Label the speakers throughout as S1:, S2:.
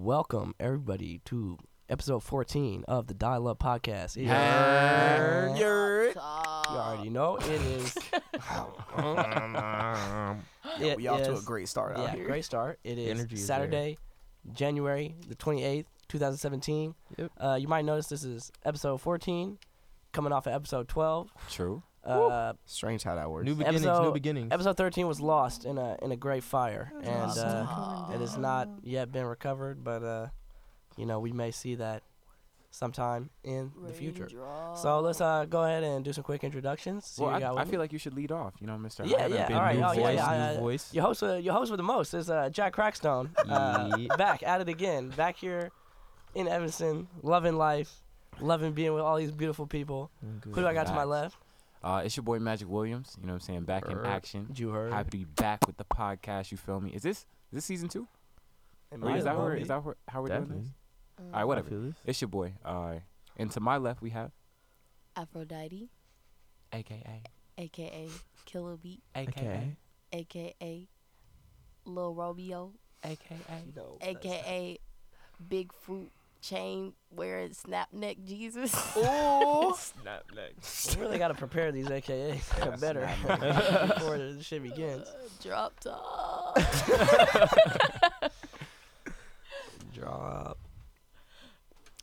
S1: welcome everybody to episode 14 of the Dial Up Podcast. It-
S2: Hey.
S1: you already know it is. it
S2: we off to a great start out
S1: yeah,
S2: here.
S1: great start. It is
S3: energy is.
S1: Saturday, January the 28th, 2017.
S3: Yep.
S1: Uh, you might notice this is episode 14, coming off of episode 12.
S4: True.
S1: Uh,
S2: Strange how that works.
S3: New beginnings, new beginnings.
S1: episode 13 was lost in a in a great fire, and
S2: Lost.
S1: uh, it has not yet been recovered. But uh, you know, we may see that sometime in the future. So let's uh go ahead and do some quick introductions.
S4: Well,
S1: you
S4: I,
S1: with
S4: I feel like you should lead off. You know, Mister.
S1: Yeah,
S4: haven't
S1: yeah,
S4: been
S1: all right,
S3: new
S1: oh, yeah,
S3: voice,
S1: yeah,
S3: new
S1: uh,
S3: voice.
S1: Your host, uh, your host with the most is uh, Jack Crackstone. Uh, back at it again. Back here in Evanston, loving life, loving being with all these beautiful people. Who do I got to my left?
S4: Uh, it's your boy Magic Williams. You know what I'm saying? Back in action.
S1: You heard.
S4: Happy to be back with the podcast. You feel me? Is this is this season two?
S1: It
S4: Or is that
S1: well
S4: where,
S1: be.
S4: is that where, how we're doing this?
S5: Mm.
S4: All right, whatever.
S3: this.
S4: It's your boy. Uh, and to my left we have
S5: Aphrodite,
S4: AKA
S5: aka Killer Beat,
S4: AKA
S5: aka Lil Romeo,
S4: AKA.
S1: No, that's not-
S5: aka Big Fruit Chain wearing snap neck Jesus.
S3: Snap next.
S1: We really got to prepare these AKAs better before the shit begins.
S5: Drop top.
S1: Drop.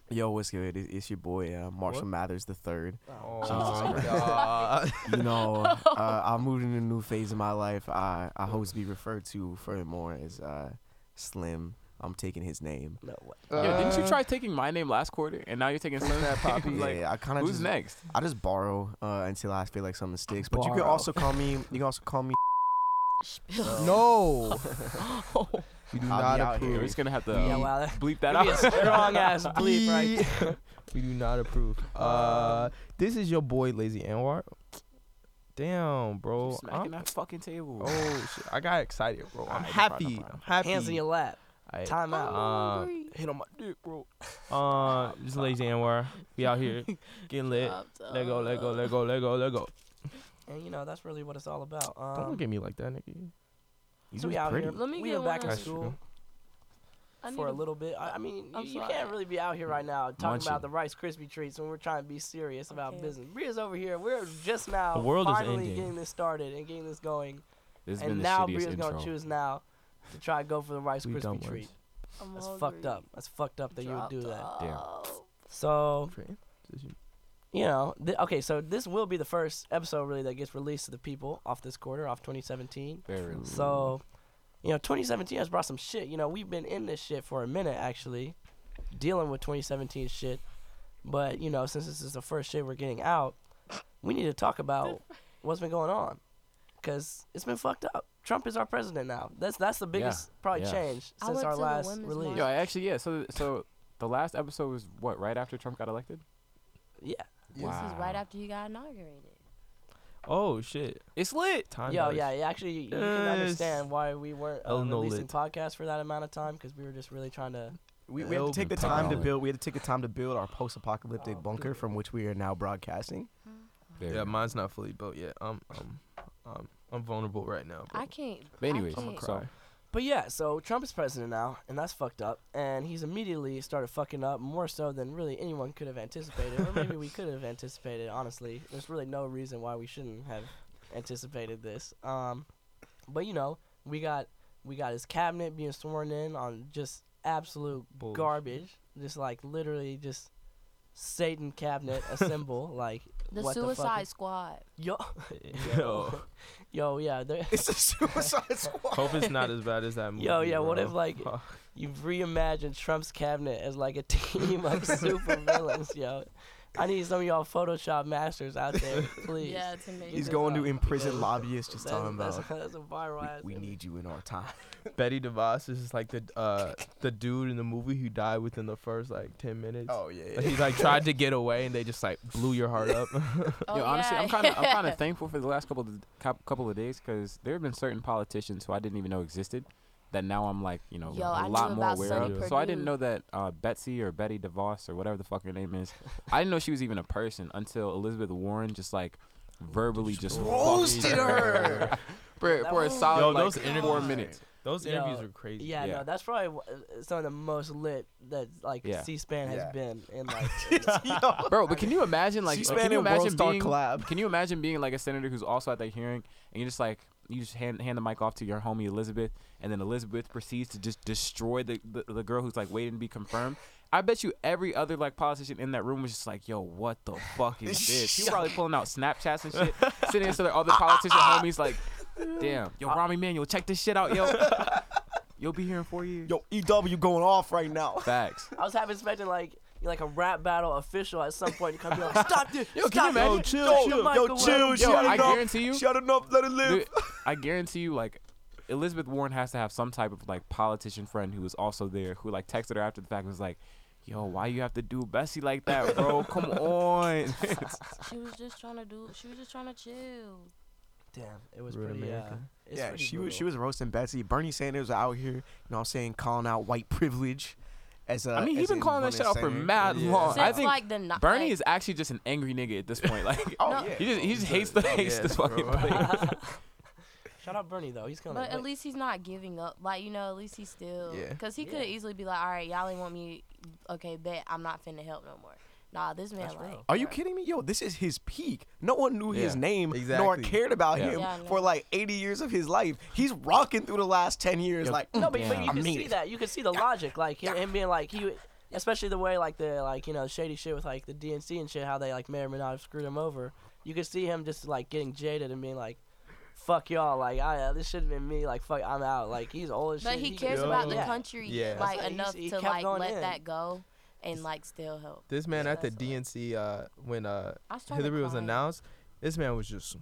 S2: Yo, what's good? It's, it's your boy uh, Marshall
S1: What?
S2: Mathers the third.
S3: Oh
S2: Jesus
S3: my god.
S2: You know, uh, I moved into a new phase of my life. I I hope to be referred to furthermore as uh, Slim. I'm taking his name.
S1: No way.
S4: Yo, didn't you
S3: Uh,
S4: try taking my name last quarter, and now you're taking Slim that poppy?
S2: yeah,
S4: like,
S2: I kind of
S4: who's
S2: just
S4: next?
S2: I just borrow uh, until I feel like something sticks. But you can also call me. You can also call me.
S3: No. we do
S2: I'll
S3: not
S2: be out
S3: approve.
S4: we're just gonna have to
S1: Yeah,
S4: um,
S1: wow. That
S4: bleep that
S1: could be a
S4: out.
S1: strong ass bleep right there.
S3: we do not approve. Uh, this is your boy Lazy Anwar. Damn, bro.
S4: Smacking
S3: I'm-
S4: that fucking table.
S3: oh shit! I got excited, bro. I'm
S4: Alright, no
S3: happy.
S4: problem,
S3: I'm happy.
S1: Hands in your lap.
S3: Aight.
S1: Time out.
S3: Uh, hit on my dick, bro. Uh, this is Lazy Anwar. We out here getting lit. Let go, let go, let go, let go, let go.
S1: And you know that's really what it's all about.
S3: Don't
S1: Um,
S3: look at me like that, nigga.
S2: You
S1: so we
S2: was
S1: out
S2: pretty.
S1: here.
S5: Let me
S1: we
S5: get
S1: been back in.
S3: That's
S1: school
S3: true.
S5: I
S1: for a
S5: a-
S1: little bit. I, I mean,
S5: I'm
S1: you, you
S5: sorry.
S1: can't really be out here right now talking
S4: Munching.
S1: about the Rice Krispie treats when we're trying to be serious about
S5: Okay.
S1: business. Bria's over here. We're just now
S3: The world is
S1: finally
S3: ending.
S1: getting this started and getting this going.
S4: This has
S1: and
S4: been the
S1: now
S4: shittiest
S1: Bria's gonna
S4: intro.
S1: choose now to try to go for the Rice
S3: We
S1: Krispie treat.
S3: words.
S5: I'm
S1: That's
S5: hungry.
S1: fucked up. That's fucked up that you would
S5: Drop
S1: do that.
S4: Damn.
S1: So you know, th- okay, so this will be the first episode really that gets released to the people off this quarter, off 2017.
S4: Very
S1: So, you know, 2017 has brought some shit. You know, we've been in this shit for a minute actually, dealing with 2017 shit. But you know, since this is the first shit we're getting out, we need to talk about what's been going on, cause it's been fucked up. Trump is our president now. That's that's the biggest probably
S4: yeah.
S1: change
S5: I
S1: since our last release.
S5: march.
S4: Yo, I actually yeah. So so the last episode was what right after Trump got elected.
S1: Yeah.
S5: This is right after you got inaugurated.
S3: Oh shit.
S4: It's lit.
S3: Time
S1: Yo,
S3: does.
S1: yeah, yeah, actually, you can understand why we weren't uh, releasing
S3: lit.
S1: podcasts for that amount of time because we were just really trying to.
S2: We, we had to take the
S4: Elvin
S2: time to build. We had to take the time to build our post-apocalyptic
S1: Oh,
S2: bunker
S1: dude.
S2: from which we are now broadcasting.
S4: Very
S3: Yeah, mine's not fully built yet. I'm um, um I'm vulnerable right now, bro.
S5: I can't.
S4: But anyways,
S5: I
S3: I'ma
S5: can't.
S4: so
S3: cry.
S1: But yeah, so Trump is president now, and that's fucked up. And he's immediately started fucking up more so than really anyone could have anticipated, or maybe we could have anticipated. Honestly, there's really no reason why we shouldn't have anticipated this. Um, but you know, we got we got his cabinet being sworn in on just absolute
S3: Bullshit.
S1: garbage, just like literally just Satan cabinet assemble like
S5: The
S1: what
S5: Suicide
S1: is-
S5: Squad.
S1: yo
S3: Yo.
S1: yo yeah there-
S2: It's a suicide squad.
S3: Hope it's not as bad as that movie.
S1: Yo, yeah, what if, like, You've reimagined Trump's cabinet as like a team of super villains, yo. I need some of y'all Photoshop masters out there, please.
S5: Yeah, it's amazing.
S2: He's going to imprison lobbyists, just
S1: That's,
S2: telling them
S1: that's,
S2: about
S1: that's a viral ass.
S2: we, we need you in our time.
S3: Betty DeVos is like the uh the dude in the movie who died within the first like ten minutes.
S2: Oh yeah.
S3: Like, He's like tried to get away and they just like blew your heart up.
S5: Oh,
S4: Yo, honestly,
S5: yeah.
S4: I'm kind of I'm kind of thankful for the last couple of couple of days because there have been certain politicians who I didn't even know existed that now I'm like you know
S5: Yo,
S4: a
S5: I
S4: lot more aware
S3: Sonny
S4: of. So I didn't know that uh, Betsy or Betty DeVos or whatever the fuck her name is. I didn't know she was even a person until Elizabeth Warren just like verbally just
S2: Roasted her.
S4: for, for a solid
S3: Yo,
S4: like four
S3: interviews-
S4: minutes.
S3: Those
S1: Yo,
S3: interviews were crazy.
S1: Yeah,
S4: Yeah.
S1: no, that's probably wh- some of the most lit that like
S4: Yeah.
S1: C-SPAN has
S2: Yeah.
S1: been in like.
S4: Bro, but can you imagine like
S2: C-SPAN
S4: can you
S2: and World
S4: imagine being
S2: collab.
S4: can you imagine being like a senator who's also at that hearing and you're just like you just hand hand the mic off to your homie Elizabeth and then Elizabeth proceeds to just destroy the the, the girl who's like waiting to be confirmed. I bet you every other like politician in that room was just like, "Yo, what the fuck is this?" He was probably pulling out Snapchats and shit, sitting next to their other politician homies like, "Damn, yo, Rahm Emanuel, check this shit out, yo. You'll be here in four years."
S2: Yo, EW going off right now.
S4: Facts.
S1: I was half expecting like like a rap battle official at some point to come be like, stop this,
S4: Yo, can you imagine-
S1: it,
S3: Yo, chill,
S1: the
S3: chill.
S2: Yo, chill,
S4: Yo,
S2: shut
S4: I
S2: up.
S4: guarantee you.
S2: Shut it up, let it live.
S4: Dude, I guarantee you, like Elizabeth Warren has to have some type of like politician friend who was also there, who like texted her after the fact and was like, "Yo, why you have to do Bessie like that, bro? Come on."
S5: She was just trying to do. She was just trying to chill.
S1: Damn, it was
S3: Rude
S1: pretty. Uh,
S3: America.
S2: yeah,
S1: pretty
S2: she was she was roasting Betsy. Bernie Sanders out here, you know, what I'm saying calling out white privilege. As a,
S4: I mean, he's been calling that shit out for
S2: senator.
S4: mad
S2: Yeah.
S4: long.
S5: Since
S4: I think
S5: like the ni-
S4: Bernie
S5: like,
S4: is actually just an angry nigga at this point. Like,
S2: Oh
S5: No.
S2: yeah.
S4: he just he just hates the hates
S3: Yes,
S4: this fucking
S3: bro.
S4: place.
S1: Shout out Bernie though, he's coming.
S5: But at least he's not giving up. Like you know, at least he's still.
S3: Yeah.
S5: Cause he could
S1: Yeah.
S5: easily be like, all right, y'all ain't want me. Okay, bet I'm not finna help no more. Nah, this man
S1: That's
S5: like.
S1: real.
S2: Are you kidding me? Yo, this is his peak. No one knew his
S4: Yeah.
S2: name nor
S3: Exactly.
S2: cared about
S4: Yeah.
S2: him
S5: Yeah, I
S2: for like 80 years of his life. He's rocking through the last 10 years.
S4: Yo,
S2: like,
S1: No, but, but
S4: Yeah.
S1: you
S2: I
S1: can
S2: made
S1: see
S2: it.
S1: that. You can see the logic, like him, him being like he, especially the way like the like you know shady shit with like the DNC and shit, how they like may or may not have screwed him over. You could see him just like getting jaded and being like, "Fuck y'all!" Like I uh, this should have been me. Like fuck, I'm out. Like he's old as
S5: But
S1: shit.
S5: he cares
S3: Yo.
S5: about the
S1: Yeah.
S5: country
S3: Yeah.
S5: like
S1: That's
S5: enough
S1: he's- he
S5: to
S1: kept
S5: like
S1: going
S5: let
S1: in.
S5: that go and like still help.
S3: This man at the DNC uh, when uh, Hillary was announced, this man was just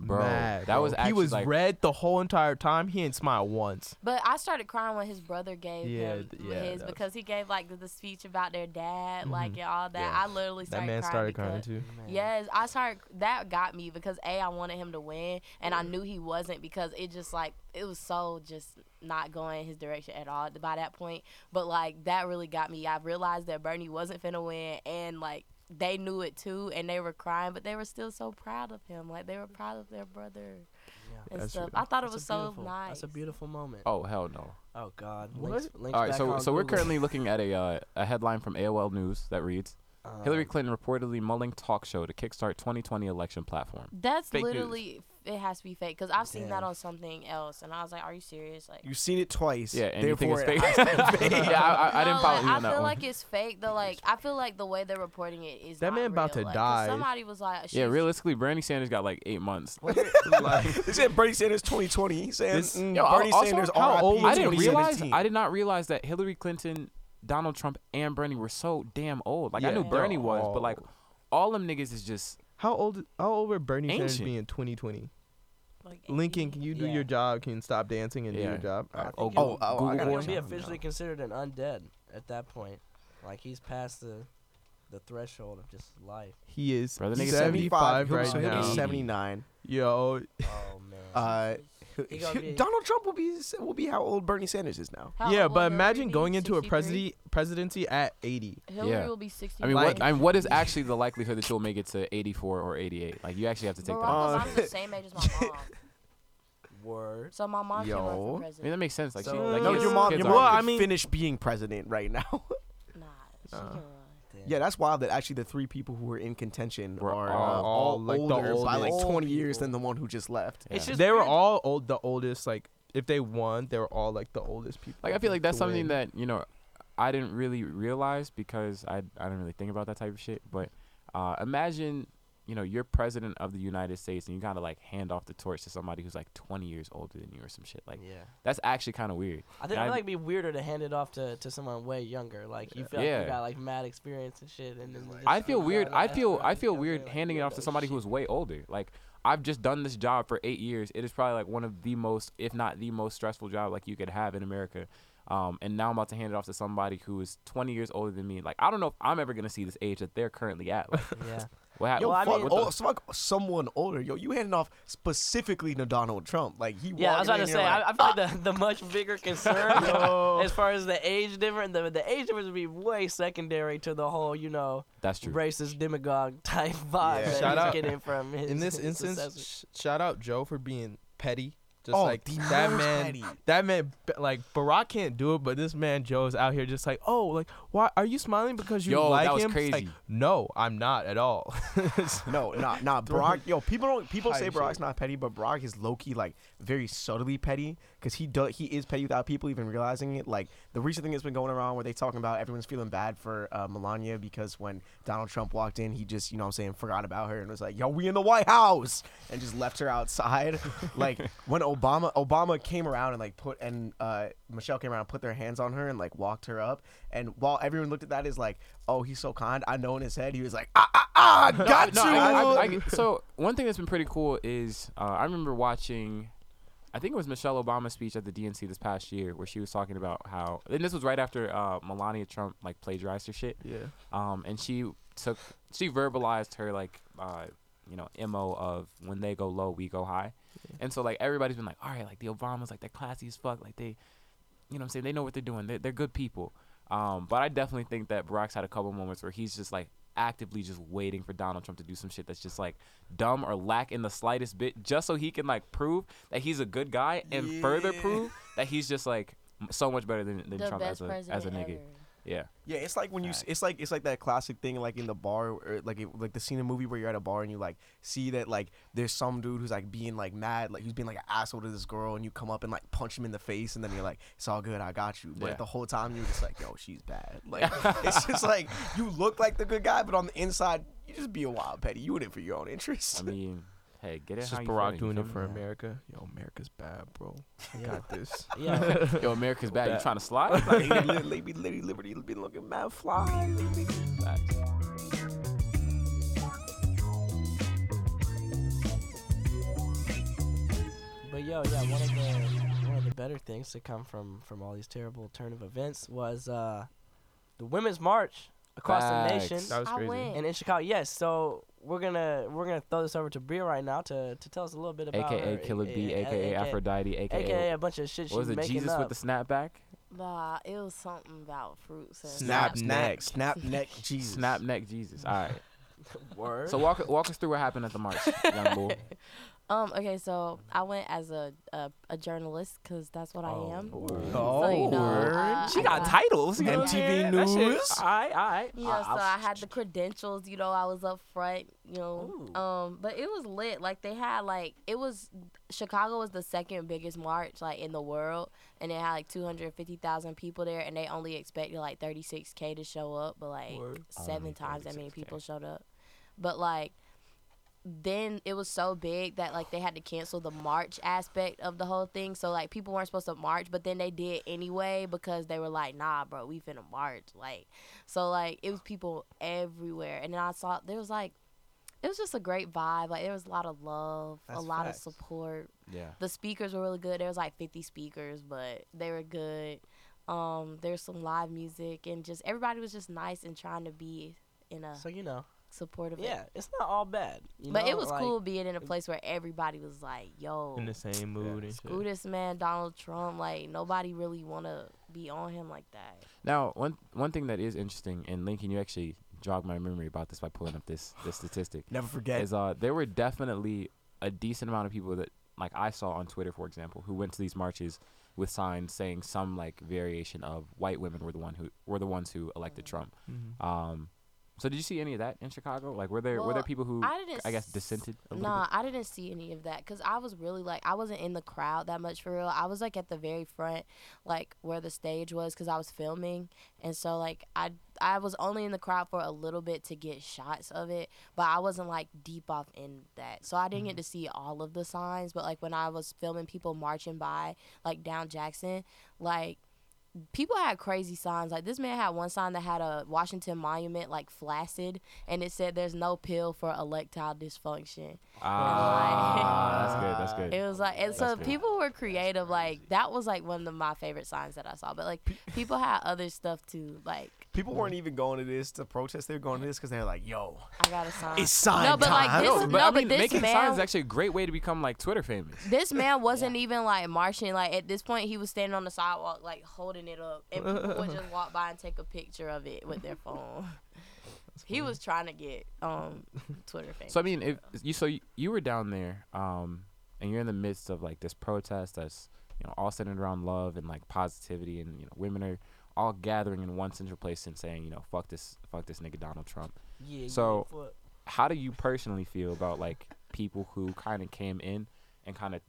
S4: Bro,
S3: mad.
S4: that
S3: bro.
S4: was
S3: he was
S4: like-
S3: red the whole entire time. He didn't smile once.
S5: But I started crying when his brother gave
S3: Yeah,
S5: him
S3: yeah,
S5: his
S3: that was-
S5: because he gave like the, the speech about their dad, like
S3: Mhm.
S5: and all that.
S4: Yeah.
S5: I literally
S3: That man
S5: crying
S3: started crying too.
S1: Man.
S5: Yes, I started. That got me because a I wanted him to win, and
S3: Mm.
S5: I knew he wasn't because it just like it was so just not going his direction at all by that point. But like that really got me. I realized that Bernie wasn't finna win, and like they knew it too, and they were crying, but they were still so proud of him. Like they were proud of their brother
S1: Yeah.
S5: and
S3: That's
S5: stuff.
S3: real.
S5: I thought it was so nice.
S1: That's a beautiful moment.
S4: Oh hell no.
S1: Oh God.
S3: What?
S1: Links, links
S4: All right,
S1: back
S4: so
S1: on
S4: so we're currently looking at a uh, a headline from AOL News that reads
S1: Um,
S4: Hillary Clinton reportedly mulling talk show to kickstart 2020 election platform.
S5: That's
S4: Fake news.
S5: Literally it has to be fake because I've seen that on something else, and I was like, "Are you serious?" Like,
S2: You've seen it twice.
S4: Yeah, and you think
S2: therefore
S4: it's fake?
S2: has to be fake.
S4: yeah, I, I, I didn't
S5: No,
S4: follow
S5: like,
S4: you
S5: I
S4: on that
S5: feel
S4: one.
S5: like it's fake though. Like I feel like the way they're reporting it is
S3: That
S5: not
S3: man about to
S5: like, 'cause
S3: die.
S5: Somebody was like,
S4: yeah, realistically, Bernie Sanders got like eight months.
S2: they said Bernie Sanders 2020. He's saying
S3: This-
S2: mm,
S4: Yo,
S2: Bernie
S4: also,
S2: Sanders
S3: how old-
S4: I didn't realize. I did not realize that Hillary Clinton, Donald Trump, and Bernie were so damn old. Like I knew Bernie was, but like
S3: all-
S4: all them niggas is just
S3: How old? How old would Bernie Sanders
S4: Ancient.
S3: be in 2020?
S5: Like,
S3: Lincoln, can you do
S1: Yeah.
S3: your job? Can you stop dancing and do your job?
S1: I
S3: Alright.
S1: think
S4: oh,
S1: he'll-
S2: oh, I
S4: Google
S2: gotta
S1: he'll be officially considered an undead at that point. Like he's past the the threshold of just life.
S3: He is
S4: Brother, nigga,
S3: 75
S2: He'll
S3: right
S2: so he'll be 79.
S3: Yo,
S1: Oh man.
S2: Uh,
S1: He gonna be-
S2: Donald Trump will be will be how old Bernie Sanders is now.
S5: How
S3: yeah,
S5: old
S3: but
S5: Hillary
S3: imagine
S5: be?
S3: going into a
S5: 63?
S3: presidency presidency at 80.
S5: Hillary
S4: Yeah.
S5: will be sixty.
S4: I mean,
S3: Like-
S4: what? I mean, what is actually the likelihood that you'll make it to 84 or 88? Like, you actually have to take
S5: Barack
S4: that.
S2: Uh,
S5: Obama's the same age as my mom,
S1: Word.
S5: so my mom can run
S2: Yo.
S5: for
S4: I mean,
S5: president.
S4: that makes sense. Like, she,
S1: So-
S4: like
S2: No,
S4: kids-
S2: your mom,
S4: kids
S2: your
S4: are-
S2: mom
S3: Well,
S2: could
S3: I mean-
S2: finish being president right now.
S5: Nah, she
S3: Uh.
S5: can run.
S1: Damn.
S2: yeah, that's wild that actually the three people who were in contention
S4: Were
S2: are uh,
S4: all-
S2: all,
S3: all, like, the
S2: older by like 20
S1: Old
S2: years
S1: people.
S2: than the one who just left.
S4: Yeah.
S1: It's just
S3: they were
S1: weird.
S3: all old, the oldest. Like if they won, they were all like the oldest people.
S4: Like, I feel like that's something
S3: win.
S4: that, you know, I didn't really realize because I, I didn't really think about that type of shit. But uh, imagine, you know, you're president of the United States and you gotta, like, hand off the torch to somebody who's, like, 20 years older than you or some shit. Like,
S1: yeah.
S4: that's actually kind of weird.
S1: I think
S4: I-
S1: I feel like it'd be weirder to hand it off to, to someone way younger. Like you feel like
S4: Yeah.
S1: you got like mad experience and shit, and then you just
S4: I feel weird. I feel I feel
S1: know what I'm
S4: weird?
S1: Like,
S4: handing it off to somebody
S1: shit.
S4: who's way older. Like I've just done this job for eight years. It is probably like one of the most, if not the most stressful job like you could have in America. Um, and now I'm about to hand it off to somebody who is 20 years older than me. Like I don't know if I'm ever gonna see this age that they're currently at. Like,
S1: Yeah.
S4: What hap-
S2: Yo,
S1: Well, I
S2: fuck,
S1: mean-
S2: oh, fuck someone older. Yo, you handing off specifically to Donald Trump. Like he.
S1: Yeah, I was about to say.
S2: here
S1: I,
S2: like,
S1: I feel like the, the much bigger concern as far as the age difference, the, the age difference would be way secondary to the whole, you know,
S4: that's true.
S1: racist demagogue type vibe
S2: Yeah.
S1: that
S3: Shout
S1: he's
S3: out-
S1: getting from his.
S3: in this
S1: his
S3: instance, sh- shout out Joe for being petty Just
S2: Oh,
S3: like that
S2: most
S3: man,
S2: petty.
S3: that man, like Barack can't do it, but this man Joe is out here just like, oh, like why are you smiling because you
S4: Yo, that
S3: like
S4: was
S3: him? It's like,
S4: crazy.
S3: no, I'm not at all.
S2: No, not not Brock. Yo, people don't people say
S3: Hype
S2: Brock's
S3: shit.
S2: not petty, but Brock is low key like very subtly petty because he does he is petty without people even realizing it. Like the recent thing that's been going around where they talking about everyone's feeling bad for uh, Melania because when Donald Trump walked in, he just you know what I'm saying forgot about her and was like, "Yo, we in the White House," and just left her outside. like when Obama Obama came around and like put and uh, Michelle came around and put their hands on her and like walked her up, and while everyone looked at that as like, "Oh, he's so kind," I know in his head he was like, "Ah ah ah,
S4: No,
S2: got
S4: no,
S2: you."
S4: I- I- I- so one thing that's been pretty cool is uh, I remember watching, I think it was Michelle Obama's speech at the DNC this past year where she was talking about how, and this was right after uh, Melania Trump like plagiarized her shit,
S3: yeah.
S4: um, and she took she verbalized her like uh, you know mo of when they go low we go high, and so like everybody's been like all right like the Obamas like they're classy as fuck like they, you know what I'm saying they know what they're doing they're, they're good people, um, but I definitely think that Barack's had a couple moments where he's just like actively just waiting for Donald Trump to do some shit that's just like dumb or lack in the slightest bit just so he can like prove that he's a good guy and further prove that he's just like so much better than, than
S5: the
S4: Trump as a as a nigga.
S5: ever.
S4: Yeah.
S2: Yeah, it's like when you. It's like it's like that classic thing, like in the bar, or like it, like the scene in a movie where you're at a bar and you like see that like there's some dude who's like being like mad, like he's being like an asshole to this girl, and you come up and like punch him in the face, and then you're like, it's all good, I got you. But
S4: Yeah.
S2: the whole time you're just like, yo, she's bad. Like it's just like you look like the good guy, but on the inside you just be a wild petty. You in it for your own interests.
S4: I mean, hey, get it
S3: It's
S4: how
S3: just
S4: you
S3: Barack
S4: feel,
S3: doing it for
S4: me?
S3: America. Yo, America's bad, bro. I
S1: Yeah.
S3: got this.
S1: Yeah.
S4: Yo, America's bad. You
S3: Bad.
S4: trying to slide?
S2: like, literally, literally, Liberty been looking mad fly.
S4: Facts.
S1: But yo, yeah, one of the one of the better things to come from from all these terrible turn of events was uh the women's march across the nation
S3: That was
S5: I
S3: crazy.
S5: went.
S1: and in Chicago. Yes, so we're gonna we're gonna throw this over to Bria right now to, to tell us a little bit about
S4: AKA
S1: her,
S4: Killer B,
S1: a- a-
S4: AKA
S1: a-
S4: Aphrodite, AKA,
S1: AKA a bunch of shit
S4: what was it? Jesus
S1: up.
S4: with the snapback,
S5: Nah, it was something about fruits and
S3: Snap
S2: Snap,
S3: neck.
S2: snap, snap, neck, Jesus.
S4: snap neck Jesus. All right.
S1: Word.
S4: So walk walk us through what happened at the march, young bull.
S5: Um. Okay. So I went as a a, a journalist because that's what I am.
S2: Oh,
S5: So, you know,
S2: word.
S5: uh,
S4: She
S5: I
S4: got titles. You know what
S2: MTV
S4: saying? That
S2: News.
S4: All right, all right.
S5: You know,
S1: I-
S5: so
S1: I'll-
S5: I had the credentials. You know, I was up front. You know,
S1: Ooh.
S5: um, but it was lit. Like they had like it was Chicago was the second biggest march like in the world, and it had like two hundred fifty thousand people there, and they only expected like thirty six k to show up, but like
S1: Word.
S5: seven
S4: Only
S5: times that many people showed up. But like then it was so big that like they had to cancel the march aspect of the whole thing. So like people weren't supposed to march, but then they did anyway because they were like, "Nah, bro, we finna march." Like, so like it was people everywhere, and then I saw there was like, it was just a great vibe. Like there was a lot of love,
S2: That's
S5: a lot
S2: facts.
S5: of support.
S4: Yeah.
S5: The speakers were really good. There was like 50 speakers, but they were good. Um, there's some live music and just everybody was just nice and trying to be in a
S1: so you know,
S5: supportive.
S1: yeah, it's not all bad. You
S5: but
S1: know?
S5: it was
S1: like,
S5: cool being in a place where everybody was like, "Yo,
S3: In the same mood and
S5: screw
S3: shit.
S5: this man, Donald Trump." Like nobody really wanna be on him like that.
S4: Now, one one thing that is interesting, and Lincoln, you actually jogged my memory about this by pulling up this this statistic.
S2: Never forget.
S4: is uh there were definitely a decent amount of people that like I saw on Twitter for example who went to these marches with signs saying some like variation of white women were the one who were the ones who elected Trump.
S3: Mhm.
S4: Um so did you see any of that in Chicago? Like were there were there people who
S5: I didn't.
S4: I guess dissented a little
S5: Nah? I didn't see any of that because I was really like I wasn't in the crowd that much for real. I was like at the very front, like where the stage was, because I was filming, and so like I I was only in the crowd for a little bit to get shots of it, but I wasn't like deep off in that, so I didn't get mm-hmm. to see all of the signs. But like when I was filming people marching by, like down Jackson, like people had crazy signs. Like this man had one sign that had a Washington monument like flaccid, and it said "There's no pill for erectile dysfunction."
S4: Ah, that's good. That's good.
S5: It was like, and so
S4: good.
S5: people were creative. Like that was like one of my favorite signs that I saw. But like people had other stuff too. Like
S2: People weren't even going to this to protest. They were going to this because they're like, "Yo,
S5: I got a sign.
S2: it's sign
S5: no, but like
S2: time."
S5: this,
S4: no,
S5: no,
S4: but I
S5: but
S4: mean,
S5: this
S4: making
S5: man,
S4: signs is actually a great way to become like Twitter famous.
S5: this man wasn't even like marching. Like at this point, he was standing on the sidewalk, like holding it up, and people would just walk by and take a picture of it with their phone. he was trying to get um Twitter famous.
S4: So I mean, if you so you, you were down there, um, and you're in the midst of like this protest that's you know all centered around love and like positivity, and you know women are all gathering in one central place and saying, you know, fuck this, fuck this nigga Donald Trump.
S1: Yeah.
S4: So-
S1: yeah, fuck.
S4: How do you personally feel about like people who kind of came in and kind of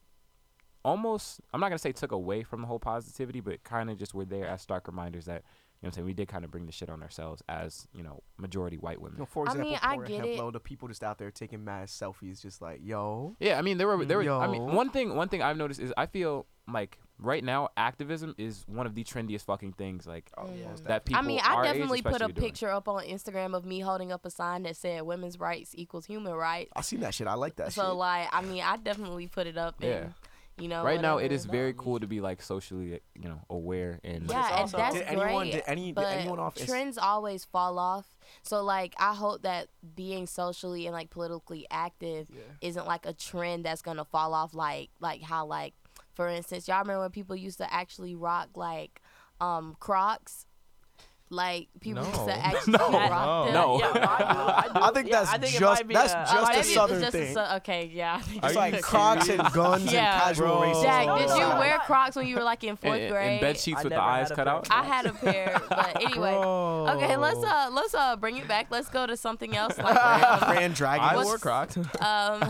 S4: almost I'm not gonna say took away from the whole positivity, but kind of just were there as stark reminders that you know what I'm saying we did kind of bring the shit on ourselves as you know majority white
S2: You
S4: women.
S2: know, for
S5: I
S2: example,
S5: mean, I get
S2: Hemplo,
S5: it.
S2: the people just out there taking mass selfies, just like, yo,
S4: Yeah, I mean there were there were I mean one thing one thing I've noticed is I feel like right now activism is one of the trendiest fucking things like
S2: oh,
S5: Mm.
S4: that people
S5: I mean, I definitely put a
S4: especially doing.
S5: picture up on Instagram of me holding up a sign that said "Women's rights equals human rights."
S2: I seen that shit. I like that
S5: so
S2: shit.
S5: like, I mean, I definitely put it up.
S4: Yeah.
S5: And, you know,
S4: Right now, it is very cool to be like socially, you know, aware and
S1: But
S5: Yeah,
S1: it's
S5: and
S1: also-
S5: that's
S2: did anyone,
S5: great.
S2: did any, did
S5: but
S2: anyone off?
S5: trends always fall off. So like, I hope that being socially and like politically active
S2: Yeah.
S5: isn't like a trend that's gonna fall off. Like like how like, for instance, y'all remember when people used to actually rock like, um, Crocs. Like people used to actually
S4: No.
S5: rock them.
S4: No.
S1: Yeah, I, do, I, do.
S2: I think
S1: Yeah,
S2: that's
S1: I think it
S2: just-
S1: might be
S2: that's
S1: a-
S2: just a
S5: maybe it was
S2: southern
S5: just a
S2: thing.
S5: su- okay, yeah. I think
S3: Are
S2: It's like Crocs and guns
S5: Yeah.
S2: and casual
S3: Bro.
S2: racism.
S5: Jack,
S1: No,
S5: did you wear Crocs when you were like in fourth
S4: and, and
S5: grade?
S4: bed sheets
S1: I
S4: with the eyes cut out.
S5: I had a pair, but anyway.
S3: Bro.
S5: Okay, let's uh let's uh bring it back. Let's go to something else. Like,
S2: Fran Dragon.
S3: I
S5: What's-
S3: wore Crocs.
S5: um,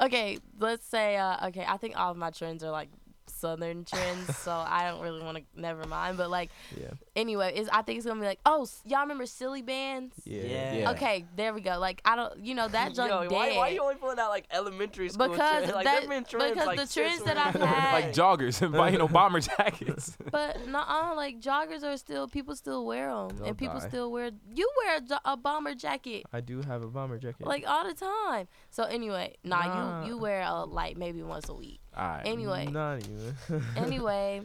S5: okay, let's say uh okay. I think all of my trends are like southern trends, so I don't really want to. Never mind. But like
S3: yeah.
S5: Anyway, is I think it's gonna be like oh y'all remember silly bands?
S3: Yeah.
S1: Yeah.
S4: Yeah.
S5: Okay, there we go. Like I don't, you know that junk
S1: Yo,
S5: dead.
S1: why, why you only pulling out like elementary school
S5: Because
S1: trends? Like,
S5: that-
S1: there've been trends,
S5: because
S1: like,
S5: the trends that
S1: were-
S5: I've had-
S4: like joggers and buy, you know bomber jackets.
S5: But no, uh, like joggers are still people still wear them,
S3: They'll
S5: and people
S3: die.
S5: still wear. You wear a, a bomber jacket
S3: I do have a bomber jacket.
S5: like all the time. So anyway, nah,
S3: Nah.
S5: you you wear a, like maybe once a week.
S4: All right.
S5: Anyway,
S3: Not even.
S5: anyway,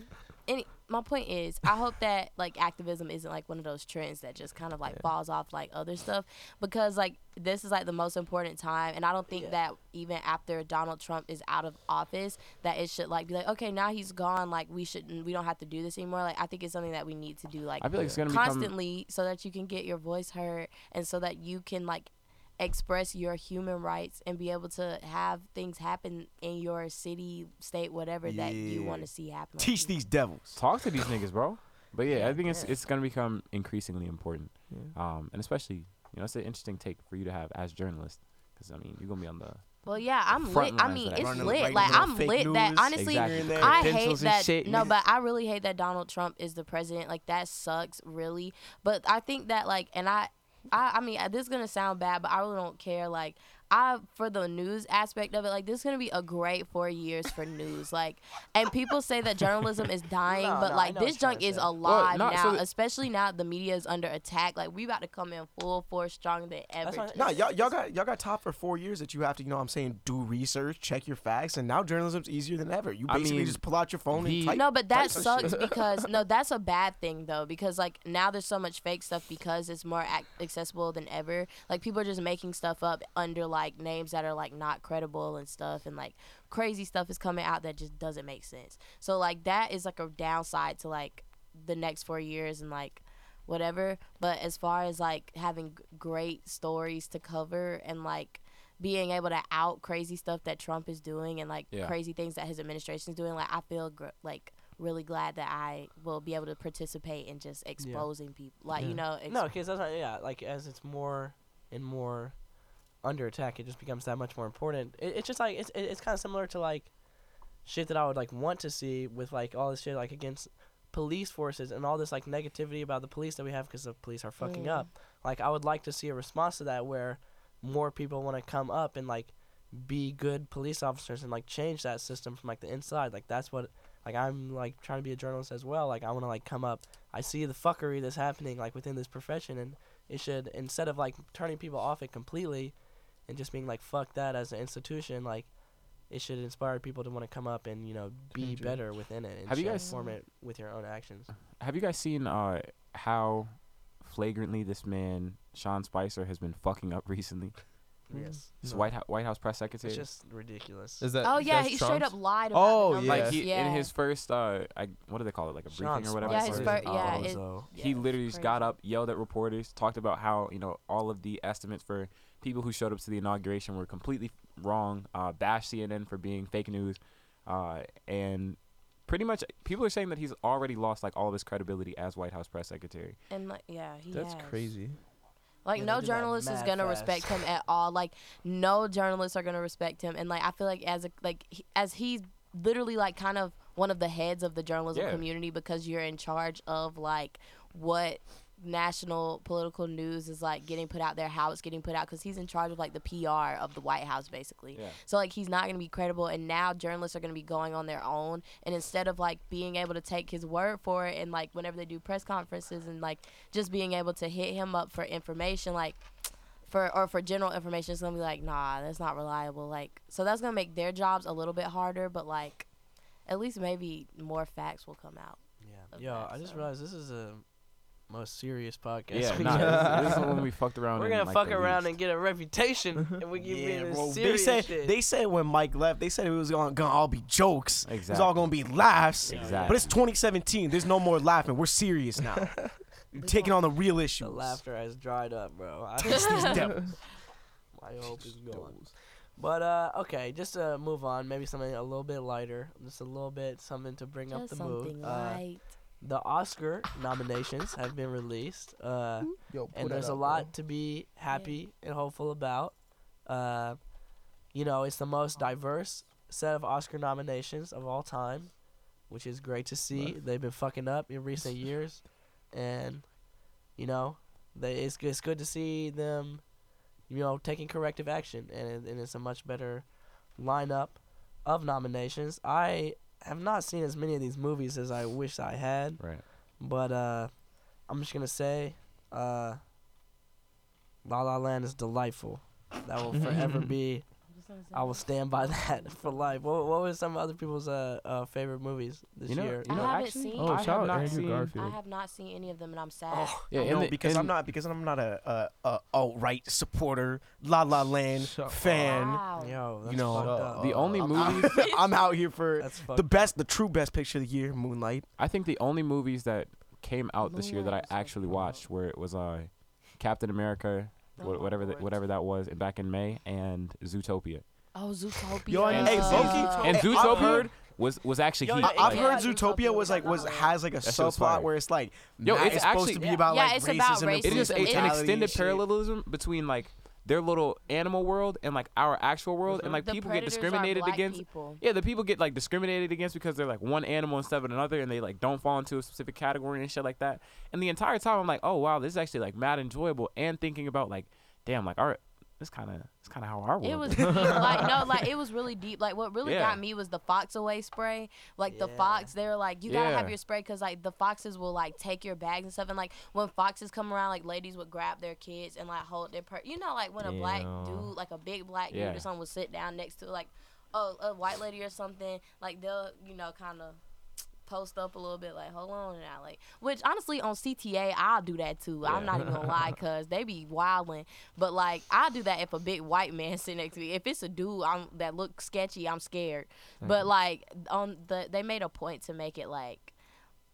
S5: any my point is, I hope that like activism isn't like one of those trends that just kind of like
S3: Yeah.
S5: falls off like other stuff because like this is like the most important time, and I don't think
S1: Yeah.
S5: that even after Donald Trump is out of office, that it should like be like okay now he's gone, like we shouldn't we don't have to do this anymore. Like I think it's something that we need to do like
S4: I feel like it's gonna become
S5: constantly so that you can get your voice heard and so that you can like express your human rights and be able to have things happen in your city, state, whatever that you want to see happen.
S2: Teach these devils.
S4: talk to these niggas, bro. But yeah, I think it's
S5: Yeah.
S4: it's gonna become increasingly important,
S3: Yeah.
S4: um, and especially you know it's an interesting take for you to have as journalist, because I mean you're gonna be on the
S5: Well, yeah, I'm lit. I mean, it's
S2: Running-
S5: lit.
S2: writing
S5: Like I'm
S2: fake
S5: lit. That honestly,
S4: Exactly.
S2: Here and there.
S5: I hate that.
S4: shit.
S5: No, but I really hate that Donald Trump is the president. Like that sucks, really. But I think that like, and I, I, I mean, this is gonna sound bad, but I really don't care. Like. I for the news aspect of it, like this is gonna be a great four years for news. Like, and people say that journalism is dying,
S1: No,
S5: but
S1: no,
S5: like this junk is
S1: to say.
S5: alive
S4: not-
S5: now,
S4: so
S5: especially now the media is under attack. Like we about to come in full force, stronger than ever.
S1: That's why-
S2: Nah, y'all, y'all got y'all got top for four years that you have to, you know, what I'm saying, do research, check your facts, and now journalism's easier than ever. You
S4: I
S2: basically
S4: mean,
S2: just pull out your phone
S4: the-
S2: and type.
S5: No, but that sucks because no, that's a bad thing though because like now there's so much fake stuff because it's more ac- accessible than ever. Like people are just making stuff up under like names that are like not credible and stuff, and like crazy stuff is coming out that just doesn't make sense. So like that is like a downside to like the next four years and like whatever. But as far as like having great stories to cover and like being able to out crazy stuff that Trump is doing and like
S4: Yeah.
S5: crazy things that his administration is doing, like I feel gr- like really glad that I will be able to participate in just exposing people, like
S3: Yeah.
S5: you know, ex-
S1: No, because that's not, yeah, like as it's more and more under attack, it just becomes that much more important. It, it's just like it's it, it's kind of similar to like shit that I would like want to see with like all this shit like against police forces and all this like negativity about the police that we have because the police are fucking
S5: Mm.
S1: up. Like I would like to see a response to that where more people want to come up and like be good police officers and like change that system from like the inside. Like that's what like I'm like trying to be a journalist as well. Like I want to like come up. I see the fuckery that's happening like within this profession and it should instead of like turning people off it completely and just being like fuck that as an institution like it should inspire people to want to come up and you know be
S3: Change
S1: better within it and
S4: Have you guys-
S1: transform it with your own actions
S4: Have you guys seen uh, how flagrantly this man Sean Spicer has been fucking up recently?
S1: yes
S4: This
S3: No.
S4: White House, White House press secretary.
S1: it's just ridiculous
S3: Is that?
S5: oh yeah,
S3: that's
S5: he straight up lied about
S3: Oh,
S5: the
S3: yeah.
S4: like he
S5: yeah.
S4: in his first uh, I, what do they call it? Like a briefing or whatever.
S5: Yeah, his fir-
S1: is a
S5: yeah, it-
S1: bozo.
S5: Yeah,
S4: he literally just got up, yelled at reporters, talked about how you know all of the estimates for people who showed up to the inauguration were completely wrong. Uh, bash CNN for being fake news, uh, and pretty much people are saying that he's already lost like all of his credibility as White House press secretary.
S5: And like, yeah, he
S3: That's
S5: has.
S3: crazy.
S5: Like
S1: Yeah,
S5: no
S1: they did that
S5: journalist is gonna
S1: fast.
S5: respect him at all. Like no journalists are gonna respect him. And like I feel like as a like he, as he's literally like kind of one of the heads of the journalism
S4: Yeah.
S5: community because you're in charge of like what national political news is like getting put out there, how it's getting put out, because he's in charge of like the PR of the White House basically.
S4: Yeah.
S5: So like he's not gonna be credible, and now journalists are gonna be going on their own, and instead of like being able to take his word for it, and like whenever they do press conferences, and like just being able to hit him up for information, like for or for general information, it's gonna be like, nah, that's not reliable. Like so that's gonna make their jobs a little bit harder, but like at least maybe more facts will come out.
S1: Yeah.
S5: that,
S1: I just realized this is a most serious podcast.
S4: Yeah,
S1: we
S4: nah,
S1: got.
S4: this, this is when we fucked around.
S1: We're gonna
S4: like,
S1: fuck around
S4: least.
S1: and get a reputation, and we keep
S2: Yeah,
S1: being
S2: bro. They
S1: serious
S2: said
S1: shit.
S2: they said when Mike left, they said it was gonna, gonna all be jokes. Exactly. It's
S4: Exactly.
S2: all gonna be laughs.
S4: Exactly.
S2: But it's 2017. There's no more laughing. We're serious now. We're taking on the real issues.
S1: the laughter has dried up, bro. I
S2: It's these devils.
S1: My hope is gone. But uh, okay, just to move on, maybe something a little bit lighter, just a little bit something to bring up
S5: Just
S1: the mood.
S5: something
S1: Uh,
S5: light.
S1: The Oscar nominations have been released, uh,
S3: Yo,
S1: and
S3: that
S1: there's a
S3: up,
S1: lot to be happy and hopeful about. Uh, you know, it's the most diverse set of Oscar nominations of all time, which is great to see. They've been fucking up in recent years, and you know, they it's it's good to see them, you know, taking corrective action, and and it's a much better lineup of nominations. I have not seen as many of these movies as I wish I had,
S4: Right.
S1: but uh, I'm just gonna say, uh, La La Land is delightful. That will forever be. I will stand by that for life. What What were some other people's uh, uh favorite movies this
S4: You know,
S1: year?
S4: you
S5: I haven't
S4: actually,
S5: seen-
S3: Oh,
S4: I
S3: shout
S4: have
S3: out
S4: not
S3: Andrew
S4: seen.
S3: Garfield.
S5: I have not seen any of them, and I'm sad.
S1: Oh,
S4: Yeah,
S2: no,
S4: the-
S2: because I'm not because I'm not a a, a alt right supporter, La La Land
S3: Shut
S2: fan.
S5: Wow.
S1: yo, that's
S2: You know,
S1: fucked
S3: uh,
S1: up.
S4: The only movies
S2: I'm out here for the best, the true best picture of the year, Moonlight.
S4: I think the only movies that came out this year that I
S5: Moonlight so
S4: actually watched where it was uh, Captain America,
S5: Oh
S4: whatever that, whatever that was, and back in May, and Zootopia.
S5: Oh, Zootopia.
S2: Yo,
S4: and-
S2: hey,
S4: and-
S2: Zoki-
S4: And
S2: Hey, I've
S4: Zootopia
S2: heard-
S4: was was actually
S1: Yo,
S4: heat.
S2: I, I've
S1: yeah,
S2: heard
S5: yeah,
S2: Zootopia
S5: Zootopia
S2: was like was
S5: was
S2: has like a
S4: That shit was
S2: subplot where it's like
S4: Yo,
S2: ma-
S4: it's
S2: it's, supposed
S4: actually-
S2: to be
S5: Yeah,
S2: about
S5: yeah,
S2: like
S5: it's
S2: racism
S5: about
S2: and
S5: racism.
S4: it is
S2: police
S4: a, an
S5: is.
S2: brutality
S4: extended
S2: shit.
S4: parallelism between like their little animal world and like our actual world, and mm-hmm. like
S5: The
S4: people get discriminated against.
S5: People.
S4: Yeah, the people get like discriminated against because they're like one animal instead of another, and they like don't fall into a specific category and shit like that. And the entire time, I'm like, oh wow, this is actually like mad enjoyable, and thinking about like, damn, like our this kind of it's kind of how our world.
S5: It was like no, like it was really deep. Like what really
S4: Yeah.
S5: got me was the fox away spray. Like the fox, they were like, you gotta have your spray because like the foxes will like take your bags and stuff. And like when foxes come around, like ladies would grab their kids and like hold their per. You know, like when a black dude, like a big black
S4: Yeah.
S5: dude or something, would sit down next to like a, a white lady or something. Like they'll you know kind of post up a little bit like hold on now like which honestly on CTA I'll do that too I'm not even gonna lie cause they be wilding but like I'll do that if a big white man sit next to me if it's a dude I'm that looks sketchy I'm scared but like on the they made a point to make it like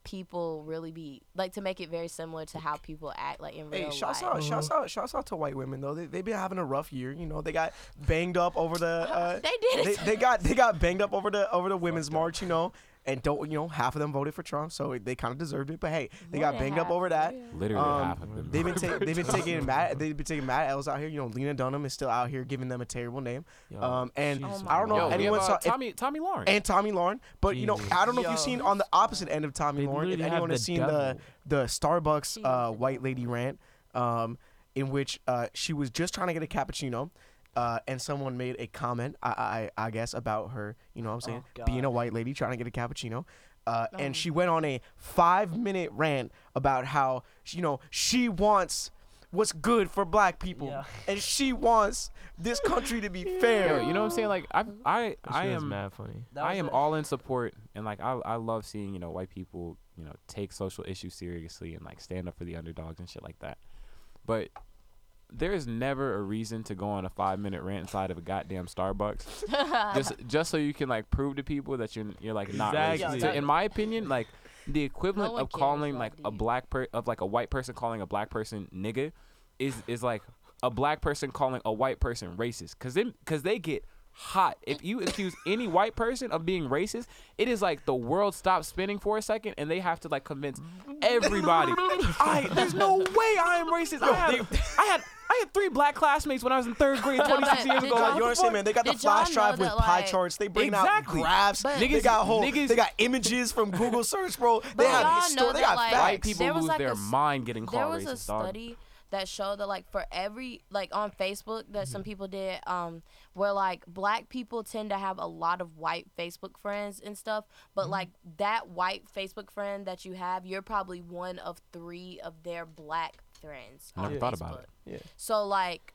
S5: people really be like to make it very similar to how people act like in real
S2: Hey, shouts
S5: life
S2: out, shouts out, shouts out to white women though. They they been having a rough year. You know, they got banged up over the. Uh,
S5: they did
S2: they, they got they got banged up over the over the women's march. You know, and don't you know half of them voted for Trump, so they kind of deserved it. But hey, they got
S5: More than
S2: banged up over that.
S5: yeah.
S4: Literally
S2: Um,
S4: half of them.
S2: They've been ta- they've been taking mad they've been taking mad L's out here. You know, Lena Dunham is still out here giving them a terrible name.
S3: Yo,
S2: Um, and
S3: Jesus
S2: I don't know
S4: Yo,
S2: if anyone
S4: have,
S2: saw
S4: uh,
S2: if-
S4: Tommy Tomi Lahren.
S2: and Tomi Lahren. But you know, I don't know if you've seen on the opposite end of Tommy
S3: They
S2: Lauren. If anyone has seen the
S3: devil.
S2: the Starbucks uh, white lady rant, um, in which uh, she was just trying to get a cappuccino. Uh, and someone made a comment, I, I I guess, about her, you know what I'm saying,
S1: Oh,
S2: being a white lady trying to get a cappuccino. Uh,
S5: Oh.
S2: and she went on a five minute rant about how, you know, she wants what's good for black people.
S1: Yeah.
S2: And she wants this country to be fair.
S4: Yo, you know what I'm saying? Like I I I am
S3: mad funny.
S4: I am
S1: it.
S4: all in support and like I I love seeing, you know, white people, you know, take social issues seriously and like stand up for the underdogs and shit like that. But there is never a reason to go on a five minute rant inside of a goddamn Starbucks. just just so you can like prove to people that you're you're like not
S3: Exactly.
S4: racist. So in my opinion, like the equivalent
S5: one
S4: of calling like a black per of like a white person calling a black person nigga is is like a black person calling a white person racist because they because they get hot if you accuse any white person of being racist it is like the world stops spinning for a second and they have to like convince everybody I there's no way I am racist I had, I had I had three black classmates when I was in third grade 26 years ago
S5: y'all-
S4: like
S2: You understand, man? They got the
S5: Did y'all
S2: flash drive with
S5: that,
S2: pie
S5: like-
S2: charts. They bring
S4: Exactly.
S2: out graphs.
S5: But-
S2: they
S4: Niggas-
S2: got whole.
S4: niggas-
S2: they got images from Google search, bro. They
S5: But
S2: have
S5: y'all
S2: histor-
S5: know
S2: They
S5: that,
S2: got
S5: like,
S2: facts.
S4: white people
S5: There was
S4: lose
S5: like
S4: their
S5: a s-
S4: mind getting
S5: there
S4: called
S5: was a
S4: racist dog.
S5: study that showed that like for every like on Facebook that
S2: Mm-hmm.
S5: some people did um where like black people tend to have a lot of white Facebook friends and stuff but
S2: Mm-hmm.
S5: like that white Facebook friend that you have you're probably one of 3 of their black friends
S4: I never thought about it.
S3: Yeah.
S5: So like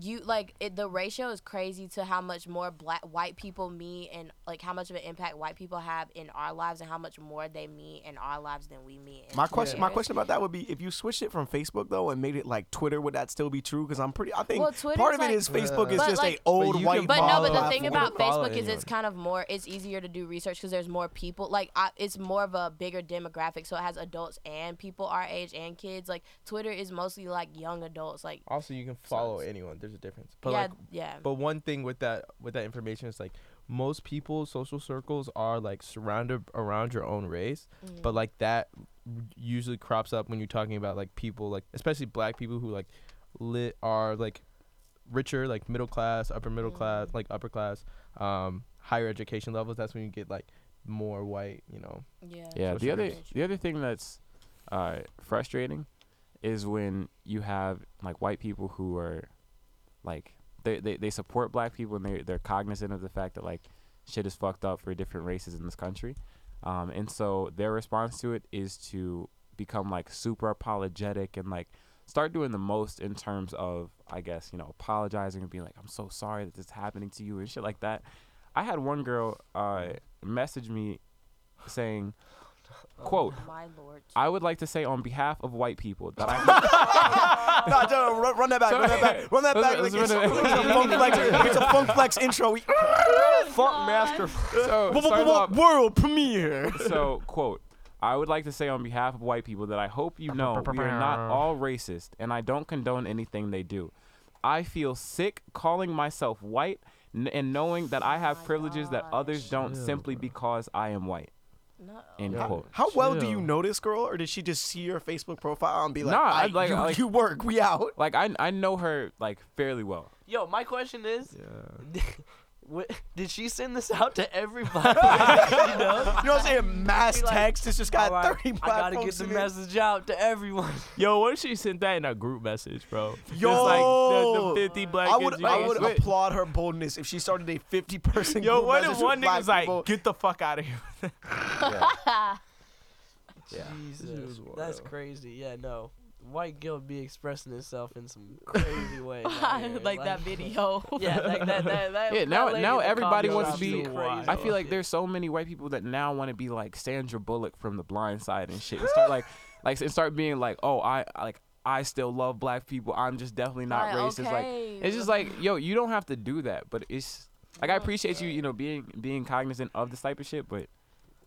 S5: you like it, the ratio is crazy to how much more black white people meet and like how much of an impact white people have in our lives and how much more they meet in our lives than we meet. in
S2: My question, my question about that would be if you switched it from Facebook though and made it like Twitter, would that still be true? Because I'm pretty. I think
S5: Well,
S2: part of it
S5: like-
S2: is Facebook is
S5: But,
S2: just
S5: like-
S2: a old
S3: But
S2: white.
S5: But no, but the thing about
S3: can follow
S5: Facebook is
S3: anyone.
S5: it's kind of more. It's easier to do research because there's more people. Like I, it's more of a bigger demographic, so it has adults and people our age and kids. Like Twitter is mostly like young adults. Like
S3: Also, you can follow
S5: it's-
S3: anyone. There's a difference. But
S5: yeah,
S3: like,
S5: yeah.
S3: but one thing with that with that information is like most people's social circles are like surrounded around your own race,
S5: Mhm.
S3: but like that usually crops up when you're talking about like people like especially black people who like lit are like richer like middle class upper middle class
S5: Mhm.
S3: like upper class um higher education levels that's when you get like more white you know
S5: yeah.
S4: Yeah, the
S3: sure.
S4: other the other thing that's uh, frustrating is when you have like white people who are like they, they, they support black people and they they're cognizant of the fact that like shit is fucked up for different races in this country. Um, and so their response to it is to become like super apologetic and like start doing the most in terms of I guess, you know, apologizing and being like, I'm so sorry that this is happening to you and shit like that. I had one girl uh, message me saying, quote,
S5: My lord.
S4: I would like to say on behalf of white people that I
S2: no, no, run, run that back, run that back, run that
S4: Let's-
S2: back.
S4: let's
S2: it's, it's a funk flex. It's a funk flex intro. We,
S1: Funk master.
S4: so, off-
S2: world premiere.
S4: so quote I would like to say on behalf of white people that I hope you know we are not all racist and I don't condone anything they do. I feel sick calling myself white n- and knowing that I have privileges that others don't simply because I am white.
S5: No.
S4: End
S3: Yeah.
S4: quote.
S2: How well do you know this girl, or did she just see your Facebook profile and be like,
S4: Nah, I like-
S2: you,
S4: like-
S2: you work, we out"?
S4: Like I I know her like fairly well.
S1: Yo, my question is,
S3: yeah
S1: what, did she send this out to everybody? you know?
S2: You know what I'm saying? Mass
S1: like,
S2: text. It's just got
S1: Alright,
S2: 30
S1: I gotta get the
S2: in it.
S1: message out to everyone.
S3: yo what if she sent that in a group message bro
S2: Yo,
S3: Just like the, the 50 black
S2: I would, I would
S3: switch.
S2: applaud her boldness if she started a 50 person
S3: yo
S2: group
S3: what
S2: message
S3: if one nigga's like get the fuck out of here
S2: Yeah.
S1: Jesus, that's crazy. Yeah, no. White guilt be expressing itself in some crazy ways. out here.
S5: like, that video.
S1: Yeah, like that. that, that
S4: Yeah, now-
S1: lady
S4: now everybody wants to be-
S1: crazy.
S4: I feel like there's so many white people that now want to be like Sandra Bullock from The Blind Side and shit, and start like, like, and start being like, oh, I like, I still love black people. I'm just definitely not
S5: Like,
S4: racist. Like, it's just like, yo, you don't have to do that, but it's like I appreciate you, you know, being being cognizant of this type of shit, but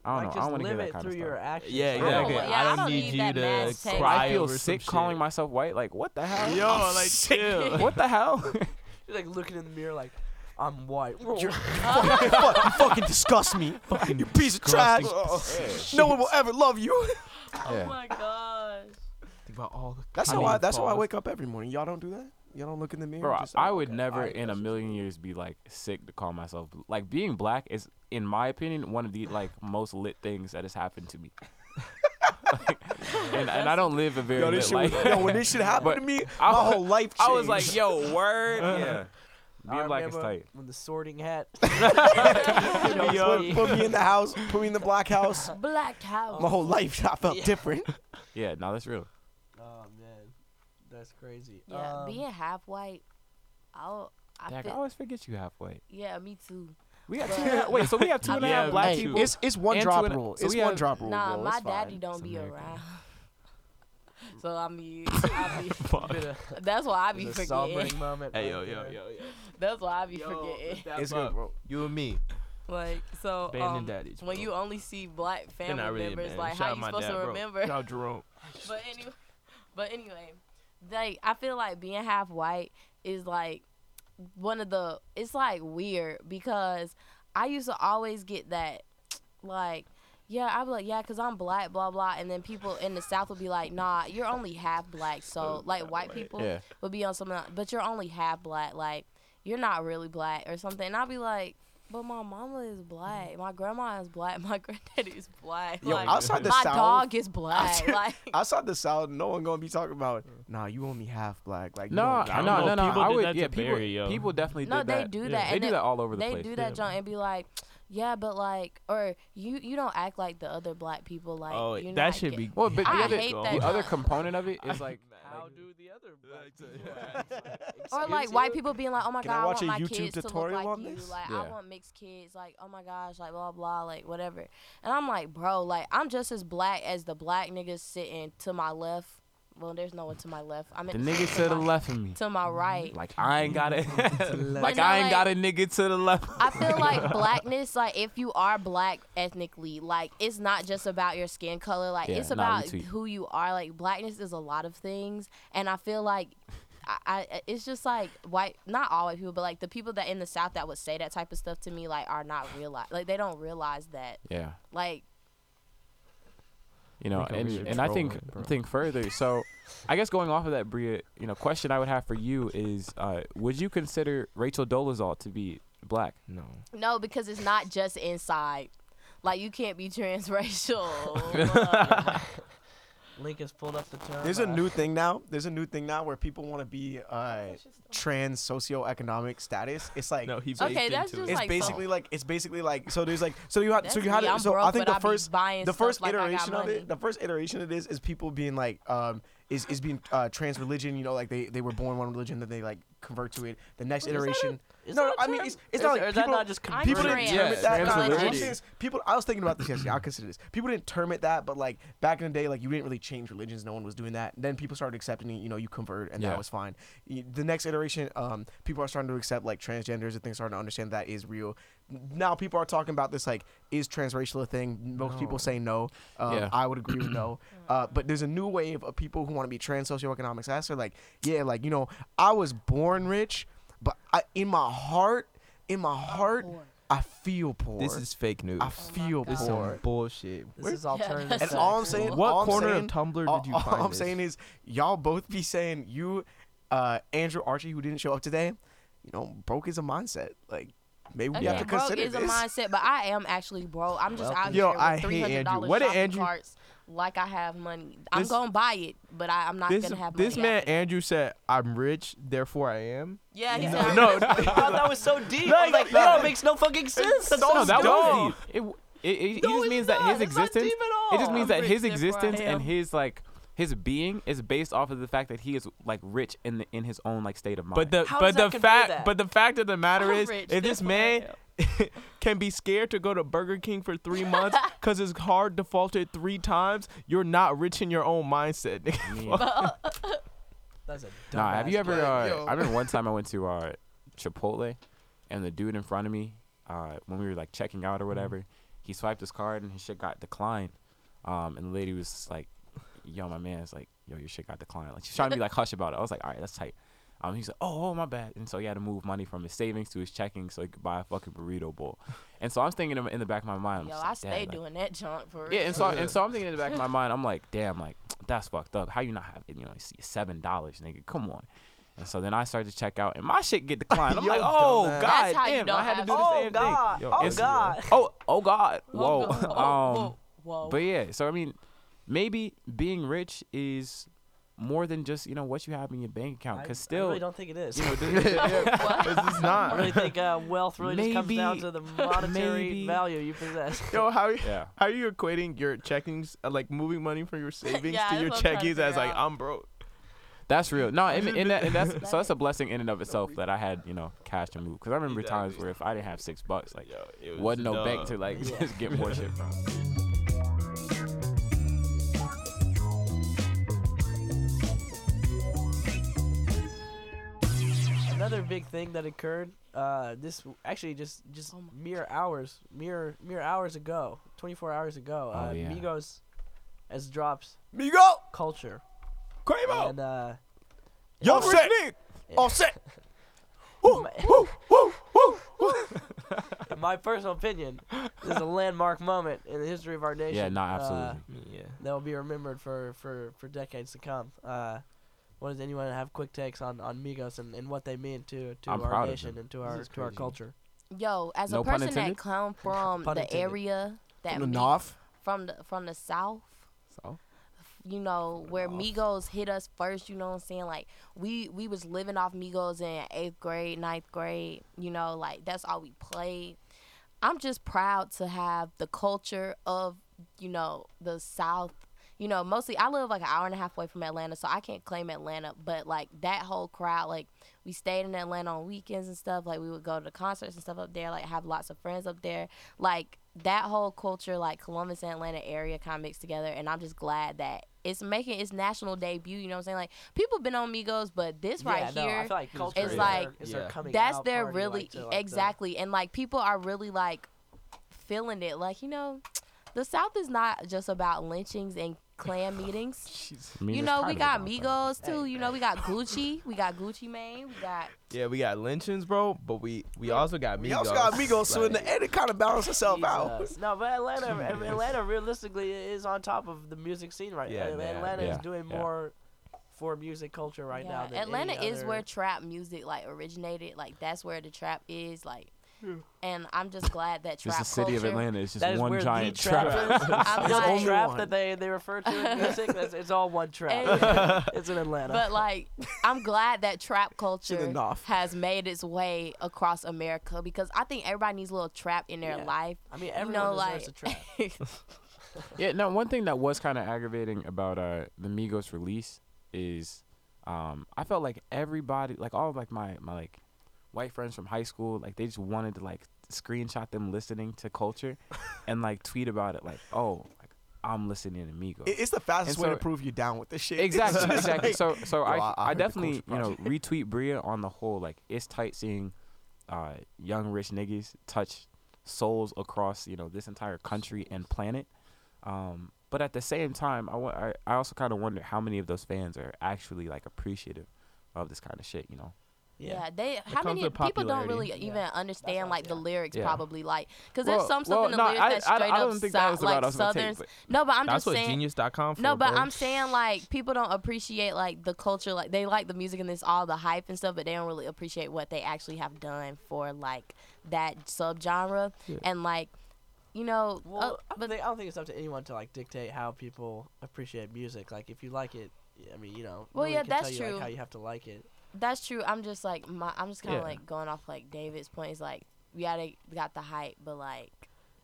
S4: I don't
S1: like,
S4: know, I
S1: just
S4: don't want to hear
S1: live
S4: that
S1: it
S4: kind
S1: through
S4: of
S1: your
S4: stuff.
S1: actions.
S3: Yeah,
S1: Like,
S5: I yeah, I
S3: I
S5: don't
S3: don't
S5: need
S3: need you to cry
S4: I feel
S3: over some
S4: sick
S3: shit.
S4: calling myself white. Like, what the hell?
S3: Yo,
S2: I'm
S3: like
S2: sick.
S3: chill.
S4: what the hell?
S1: You're like looking in the mirror, like I'm white.
S2: You're- you, fucking, you fucking disgust me. Fucking you piece of trash. Oh, oh, oh. No one will ever love you.
S5: Oh my gosh.
S3: Think about all the
S2: That's how I. That's how I wake up every morning. Y'all don't do that. Y'all don't look in the mirror.
S4: Bro,
S2: just,
S4: I
S2: oh,
S4: would
S2: okay,
S4: never
S2: alright,
S4: in a million years be like sick to call myself like being black is in my opinion one of the like most lit things that has happened to me. Like, and and I don't live a very
S2: Yo,
S4: lit
S2: shit
S4: life.
S2: was, yo, when this shit happened to me,
S4: I
S2: my
S4: was-
S2: whole life changed.
S4: I was like, yo, word, yeah.
S1: I
S4: Being black is
S1: remember
S4: tight.
S1: When the sorting hat.
S2: You know, put, put me in the house, put me in the black house.
S5: Black house.
S2: My whole life, I felt
S1: Yeah.
S2: different.
S4: Yeah, no, that's real.
S1: Man, that's crazy.
S5: Yeah,
S1: Um,
S5: being half white. I'll. I
S4: Dag, I always forget you half white.
S5: yeah, me too.
S4: We got
S5: But-
S4: two and a half, wait, so we have two and a half black
S3: me
S4: people.
S2: It's it's one
S4: And
S2: drop
S4: two
S2: rule.
S4: so
S2: it's one
S4: have-
S2: drop rule.
S5: Nah,
S2: bro.
S5: my daddy don't
S4: It's
S5: be
S4: American.
S5: around. so I mean, I be,
S1: bit
S5: that's why I be
S1: bit of a
S5: forgetting.
S1: sobering moment.
S3: Hey yo yo yo yo.
S5: That's why I be forgetting.
S2: It's good, bro.
S3: You and me,
S5: Like so, um,
S3: daddies.
S5: when you only see black
S3: They're
S5: family
S3: not really
S5: members,
S3: man.
S5: like
S3: Shout
S5: how
S3: out
S5: you
S3: my
S5: supposed
S3: dad,
S5: to
S3: bro.
S5: remember?
S3: Shout out Jerome.
S5: But anyway, but anyway, like I feel like being half white is like one of the it's like weird because I used to always get that like yeah, I'd be like, yeah, because I'm black, blah, blah. And then people in the South would be like, nah, you're only half black. So, like, white people
S4: Yeah.
S5: would be on something, like, but you're only half black. Like, you're not really black or something. And I'd be like, but my mama is black. My grandma is black. My granddaddy is black.
S2: Yo,
S5: like,
S2: outside the
S5: my
S2: South,
S5: dog is black. like,
S2: outside the South, no one gonna be talking about. Nah, you only half black. Like you
S4: No,
S2: don't
S4: no, no,
S6: know.
S4: no.
S6: People
S4: I would,
S6: that
S4: yeah, people,
S6: Barry,
S4: people definitely
S5: no,
S4: did
S5: they
S4: that.
S5: do
S6: Yeah.
S5: that.
S4: They
S5: and
S4: do
S5: then
S4: that all over the
S5: they
S4: place.
S5: They do that
S6: Yeah.
S5: junk and be like, yeah, but like, or you you don't act like the other black people. Like,
S6: Oh,
S5: you're
S6: that
S5: not
S6: should
S5: get-
S6: be.
S4: Well, but the
S5: I
S4: other, the other component of it is like,
S1: How do the other black people act?
S5: Or like white people being like, oh my
S2: Can I
S5: god, I,
S2: watch
S5: want
S2: a
S5: my
S2: YouTube
S5: kids to look
S2: tutorial
S5: like
S2: on
S5: you.
S2: this?
S5: Like
S4: Yeah.
S5: I want mixed kids. Like oh my gosh, like blah blah, like whatever. And I'm like, bro, like I'm just as black as the black niggas sitting to my left. Well, there's no one to my left. I'm
S4: the nigga to the left of me.
S5: to my right.
S4: Like I ain't got it. like
S5: know,
S4: I ain't
S5: like-
S4: got a nigga to the left.
S5: I feel like blackness, like if you are black ethnically, like it's not just about your skin color. Like
S4: Yeah,
S5: it's
S4: nah,
S5: about
S4: retweet.
S5: who you are. Like blackness is a lot of things, and I feel like. I, I, it's just like white, not all white people, but like the people that in the South that would say that type of stuff to me, like are not realize, like they don't realize that,
S4: Yeah.
S5: like
S4: you know, and and I think
S3: bro.
S4: think further. So, I guess going off of that, Bria, you know, question I would have for you is, uh, would you consider Rachel Dolezal to be black?
S3: No.
S5: no, because it's not just inside. Like you can't be transracial.
S1: Link has pulled up the term.
S2: There's a
S1: uh,
S2: new thing now. There's a new thing now where people want to be uh, trans socioeconomic status. It's like
S3: No, he.
S5: Okay, that's
S3: into
S5: just
S3: it.
S2: it's
S5: like
S2: basically
S5: so-
S2: like it's basically like so there's like so you had so you had it, so
S5: broke,
S2: I think the
S5: I
S2: first
S5: buying
S2: the
S5: stuff
S2: first
S5: like
S2: iteration of it the first iteration of this is people being like um is is being uh, trans religion you know like they they were born one religion then they like convert to it the next
S1: Is
S2: iteration
S1: Is
S2: no,
S1: that a
S2: I mean it's it's not
S1: or
S2: like
S1: is that
S2: people
S1: not just
S5: I'm
S2: people didn't term it that.
S4: Yeah, trans
S2: I'm
S4: religion.
S2: saying is people. I was thinking about this yesterday. I consider this. People didn't term it that, but like back in the day, like you didn't really change religions. No one was doing that. Then people started accepting it. You know, you convert, and
S4: Yeah.
S2: that was fine. The next iteration, um, people are starting to accept like transgenders and things, starting to understand that is real. Now people are talking about this like is transracial a thing? Most people say no. Um,
S4: Yeah.
S2: I would agree with no. Uh, but there's a new wave of people who want to be trans socioeconomic status. They're like, yeah, like you know, I was born rich, but I in my heart, in my heart,
S5: poor.
S2: I feel poor.
S3: This is fake news.
S2: I feel
S3: this is
S2: poor.
S3: some bullshit.
S1: This
S3: Where-
S1: is alternative.
S5: that's
S2: And all I'm saying,
S5: What
S3: what
S2: all I'm
S3: corner
S2: saying,
S3: of Tumblr
S2: all,
S3: did you
S2: all
S3: find
S2: I'm
S3: this?
S2: saying is, y'all both be saying you, uh, Andrew Archie, who didn't show up today, you know, broke is a mindset. Like maybe we
S5: Okay,
S2: have to
S5: broke
S2: consider
S5: is a
S2: this.
S5: mindset, but I am actually broke. I'm just out
S3: Yo,
S5: here
S3: I
S5: with
S3: hate
S5: three hundred
S3: Andrew.
S5: dollars
S3: What did
S5: shopping
S3: Andrew-
S5: carts like I have money. I'm
S3: This-
S5: gonna buy it, but I, I'm not
S3: This
S5: gonna have money. this man.
S3: Andrew said, "I'm rich, therefore I am."
S5: Yeah, he
S3: No, no,
S1: I that was so deep.
S3: No,
S1: I was like,
S3: no.
S1: no, makes no fucking sense. That's
S3: so
S1: so
S4: No, that
S3: dumb.
S4: was deep. It, w- it, it, it just
S1: it's
S4: means that his
S1: It's not
S4: existence.
S1: deep at
S4: It just means
S5: I'm
S4: that
S5: rich,
S4: his existence and his like his being is based off of the fact that he is like rich in the, in his own like state of mind.
S3: But the
S1: How
S3: but the fact but the fact of the matter
S5: I'm
S3: is,
S5: rich,
S3: if this man can be scared to go to Burger King for three months because his card defaulted three times, you're not rich in your own mindset. nigga.
S4: I mean,
S1: That's a
S4: Nah, have you ever? Uh. I remember one time I went to uh, Chipotle, and the dude in front of me, uh, when we were like checking out or whatever, he swiped his card and his shit got declined. Um, and the lady was like, "Yo, my man's like, yo, your shit got declined." Like she's trying to be like hush about it. I was like, "All right, that's tight." Um, he's like, "Oh, oh, my bad," and so he had to move money from his savings to his checking so he could buy a fucking burrito bowl. And so I'm thinking in in the back of my mind, I'm
S5: Yo,
S4: just
S5: I
S4: like, "Damn,
S5: stay
S4: like,
S5: doing that junk for real.
S4: yeah, and so and so I'm thinking in the back of my mind, I'm like, damn, like that's fucked up. How you not have you know seven dollars, nigga? Come on. And so then I started to check out, and my shit get declined. I'm
S2: Yo,
S4: like, oh
S2: dumbass.
S4: god,
S5: That's how
S4: damn, I had to do the
S1: Oh
S4: same thing.
S1: God!
S3: Yo,
S1: oh God!
S4: Oh, oh god, whoa.
S5: Whoa,
S4: um,
S5: whoa, whoa.
S4: but yeah, so I mean, maybe being rich is more than just you know what you have in your bank account.
S1: I-
S4: Cause
S1: I
S4: still,
S1: really don't think it is.
S4: you know, this,
S3: This is
S1: I really think uh, wealth really just comes down to the monetary
S4: maybe-
S1: value you possess.
S3: Yo, how
S4: yeah.
S3: how are you equating your checkings, uh, like moving money from your savings
S5: Yeah,
S3: to your
S5: what I'm trying to
S3: checkings as like
S5: out.
S3: I'm broke?
S4: That's real. No, and,
S3: just
S4: and, that,
S3: been-
S4: and that's so that's a blessing in and of itself that I had you know cash to move. Cause I remember times where if I didn't have six bucks, like
S3: Yo, it was
S4: wasn't no bank to like
S1: Yeah.
S4: just get more shit from.
S1: Another big thing that occurred, uh, this actually just just
S5: Oh my
S1: mere hours, mere mere hours ago, 24 hours ago,
S4: Oh,
S1: uh,
S4: yeah.
S1: Migos has dropped
S2: Migo,
S1: culture,
S2: Quavo.
S1: and uh,
S2: Young
S4: Rich
S2: set.
S4: Nick.
S2: All set.
S1: In my personal opinion, this is a landmark moment in the history of our nation.
S4: Yeah, no,
S1: uh,
S4: absolutely.
S3: Yeah.
S1: that will be remembered for, for, for decades to come. Uh, what does anyone have quick takes on, on Migos and, and what they mean to, to
S4: I'm
S1: our nation and to our to our culture?
S5: Yo, as
S4: No
S5: a person that come from
S1: Pun
S5: the
S1: intended.
S5: area that
S2: From the
S5: me-
S2: North.
S5: from the from the south,
S4: So
S5: you know, where Migos hit us first, you know what I'm saying? Like we we was living off Migos in eighth grade, ninth grade, you know, like that's all we played. I'm just proud to have the culture of, you know, the South. You know, mostly I live like an hour and a half away from Atlanta, so I can't claim Atlanta. But like that whole crowd, like we stayed in Atlanta on weekends and stuff. Like we would go to the concerts and stuff up there. Like have lots of friends up there. Like that whole culture, like Columbus and Atlanta area, kind of mixed together. And I'm just glad that it's making its national debut. You know what I'm saying? Like people been on Migos, but this right
S1: yeah, no,
S5: here,
S1: I feel like
S5: is like-
S1: their, is
S3: Yeah.
S1: coming
S5: that's their
S1: party,
S5: really
S1: like, to, like,
S5: exactly and like people are really like feeling it like you know the south is not just about lynchings and Klan meetings
S4: I mean,
S5: you know we got
S4: about that.
S5: migos too
S1: Hey,
S5: you know we got gucci we got gucci mane we got
S3: Yeah, we got lynchings, bro, but we we also got Migos.
S2: We also got Migos, so in
S3: Like,
S2: the end, it kind of balances itself out.
S1: Jesus. No, but Atlanta, Atlanta realistically is on top of the music scene right
S3: Yeah,
S1: now.
S3: they are.
S1: Atlanta is doing
S4: yeah.
S1: more for music culture right now.
S5: yeah.
S1: Than
S5: atlanta is
S1: other-
S5: where trap music like originated like that's where the trap is like and i'm just glad that trap
S4: It's the city
S5: culture,
S4: of Atlanta It's just one giant
S1: trap,
S4: trap.
S1: is.
S5: I'm
S1: This
S5: like-
S2: Only
S1: trap
S2: one.
S1: that they, they refer to in music, that's, it's all one trap. it's in Atlanta.
S5: but like i'm glad that trap culture has made its way across america because i think everybody needs a little trap in their
S1: Yeah.
S5: life
S1: I mean,
S5: you
S1: everyone
S5: know
S1: deserves
S5: like
S1: a trap.
S4: Yeah, no. One thing that was kind of aggravating about uh the Migos release is, um, I felt like everybody, like all of like my my like white friends from high school, like they just wanted to like screenshot them listening to Culture, and like tweet about it, like, oh, like I'm listening to Migos.
S2: It's the fastest
S4: And
S2: way to prove you're down with this shit.
S4: exactly, exactly. So, so
S2: Yo,
S4: I,
S2: I- I
S4: I,
S2: heard the
S4: definitely, you know, retweet Bria on the whole. Like, it's tight seeing, uh, young rich niggas touch souls across, you know, this entire country and planet. Um, but at the same time, I, I, I also kind of wonder how many of those fans are actually like appreciative of this kind of shit. You know,
S5: Yeah, they how many people don't really
S3: popularity.
S5: even understand
S1: what-
S5: like the lyrics
S4: Yeah.
S5: probably like because
S4: Well-
S5: there's some stuff
S4: well,
S5: in the
S4: no,
S5: lyrics
S4: I-
S5: that
S4: I-
S5: straight
S4: I don't
S5: up
S4: think that was the route I
S5: like
S4: was gonna take,
S5: southerns.
S4: but-
S5: No, but I'm
S3: That's
S5: just
S3: what
S5: saying.
S3: genius.com for.
S5: No, but
S3: bro.
S5: I'm saying like people don't appreciate like the culture, like they like the music and this all the hype and stuff, but they don't really appreciate what they actually have done for like that subgenre
S3: Yeah.
S5: and like you know,
S1: Well,
S5: uh,
S1: I, don't
S5: but
S1: think, I don't think it's up to anyone to like dictate how people appreciate music. Like, if you like it, I mean, you know,
S5: Well,
S1: nobody
S5: yeah,
S1: can
S5: that's
S1: tell you,
S5: true.
S1: Like, how you have to like it.
S5: That's true. I'm just like my. I'm just kind of
S3: Yeah.
S5: like going off like David's point. Is like we gotta we got the hype, but like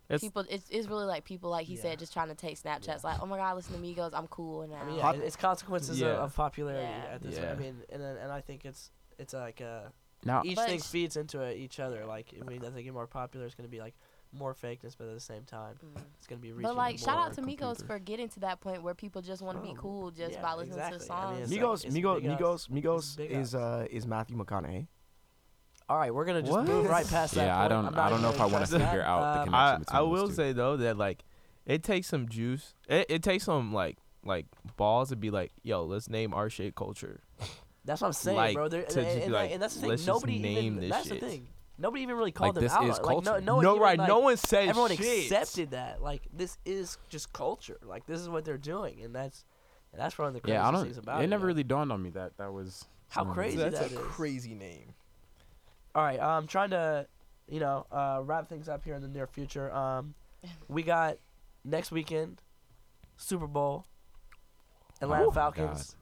S3: It's-
S5: people, it's, it's really like people like he
S1: Yeah.
S5: said, just trying to take Snapchats.
S1: Yeah.
S5: Like, oh my god, listen to Migos, I'm cool now.
S1: I mean, yeah, it's consequences
S3: Yeah.
S1: of, of popularity
S5: Yeah.
S1: at this.
S3: Yeah.
S1: I mean, and and I think it's it's like uh,
S4: now
S1: each thing feeds into it, each other. Like, I mean, as they get more popular, it's gonna be like more fakeness, but at the same time,
S5: Mm.
S1: it's gonna be reaching.
S5: But like, shout out to Migos for getting to that point where people just want to be
S1: Oh,
S5: cool just
S1: yeah,
S5: by listening
S1: exactly.
S5: to
S1: I mean,
S5: songs.
S1: it's like-
S2: Migos,
S1: it's
S2: Migos,
S1: big
S2: Migos. Migos is uh is Matthew McConaughey.
S1: All right, we're gonna just
S3: What?
S1: move right past that.
S4: Yeah, I don't-
S1: I'm
S4: I
S1: not
S4: don't know if I wanna figure out the
S1: Uh,
S4: connection.
S3: I,
S4: between
S3: I
S4: those
S3: will
S4: two.
S3: say though that like it takes some juice. It, it takes some like like balls to be like, yo, let's name our shit culture.
S1: That's what I'm saying,
S3: like,
S1: bro. There,
S3: to
S1: and,
S3: just be
S1: and,
S3: like,
S1: and that's the thing.
S3: let's just
S1: Nobody
S3: name
S1: even.
S3: this
S1: That's
S3: shit.
S1: the thing. Nobody even really called
S4: Like,
S1: them
S4: this
S1: out.
S4: is
S1: Like no,
S4: culture.
S1: no, one
S3: no,
S1: even,
S3: right?
S1: like,
S3: no one said shit.
S1: everyone
S3: shit.
S1: accepted that. Like this is just culture. Like this is what they're doing, and that's and that's one of the crazy
S4: yeah, I don't.
S1: things about
S4: It
S1: it.
S4: never really dawned on me that that was
S1: How
S4: some of the-
S1: crazy
S3: That's
S1: that
S3: a
S1: is.
S3: crazy name.
S1: All right, I'm trying to, you know, uh, wrap things up here in the near future. Um, we got next weekend, Super Bowl, Atlanta
S4: Oh my
S1: Falcons.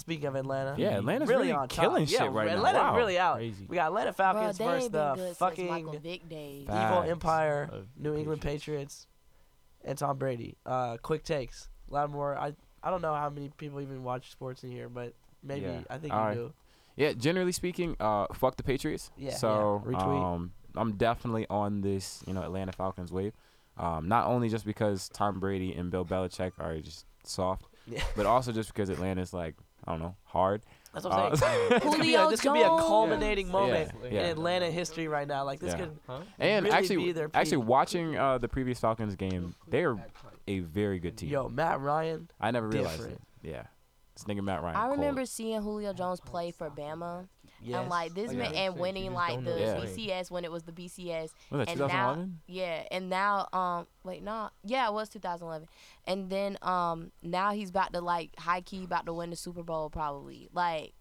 S1: Speaking of Atlanta,
S4: Yeah, Atlanta's
S1: really,
S4: really
S1: on top.
S4: killing
S1: yeah,
S4: shit right now.
S1: Atlanta's
S4: Wow.
S1: really out.
S3: Crazy.
S1: We got Atlanta Falcons
S5: they
S1: versus the fucking
S5: Michael Vick days.
S4: Fact.
S1: evil empire,
S3: Of
S1: New England Patriots, and Tom Brady. Uh, quick takes. A lot more. I I don't know how many people even watch sports in here, but maybe
S4: Yeah.
S1: I think
S4: All
S1: you
S4: right.
S1: do.
S4: Yeah, generally speaking, uh, fuck the Patriots.
S1: Yeah,
S4: So
S1: yeah. Retweet.
S4: um, I'm definitely on this, you know, Atlanta Falcons wave. Um, not only just because Tom Brady and Bill Belichick are just soft,
S1: Yeah.
S4: but also just because Atlanta's like I don't know hard.
S1: That's what I'm
S4: Uh,
S1: saying. This could be a, this could be a culminating
S4: Yeah.
S1: moment
S4: Yeah.
S1: in Atlanta history right now. Like this
S4: Yeah.
S1: could
S3: Huh?
S4: And
S1: really be
S4: actually,
S1: their
S4: actually
S1: peak.
S4: watching uh, the previous Falcons game, they're a very good team.
S1: Yo, Matt Ryan.
S4: I never realized
S1: different.
S4: it. Yeah. This nigga Matt Ryan.
S5: I
S4: cold.
S5: remember seeing Julio Jones play for Bama,
S1: Yes.
S5: and like this
S3: Oh, yeah.
S5: man, and winning
S3: You
S5: like the
S4: Yeah.
S5: BCS when it was the BCS,
S4: Was that
S5: and
S4: 2011?
S5: Yeah, and now um wait no yeah it was 2011, and then um now he's about to like high key about to win the Super Bowl probably like.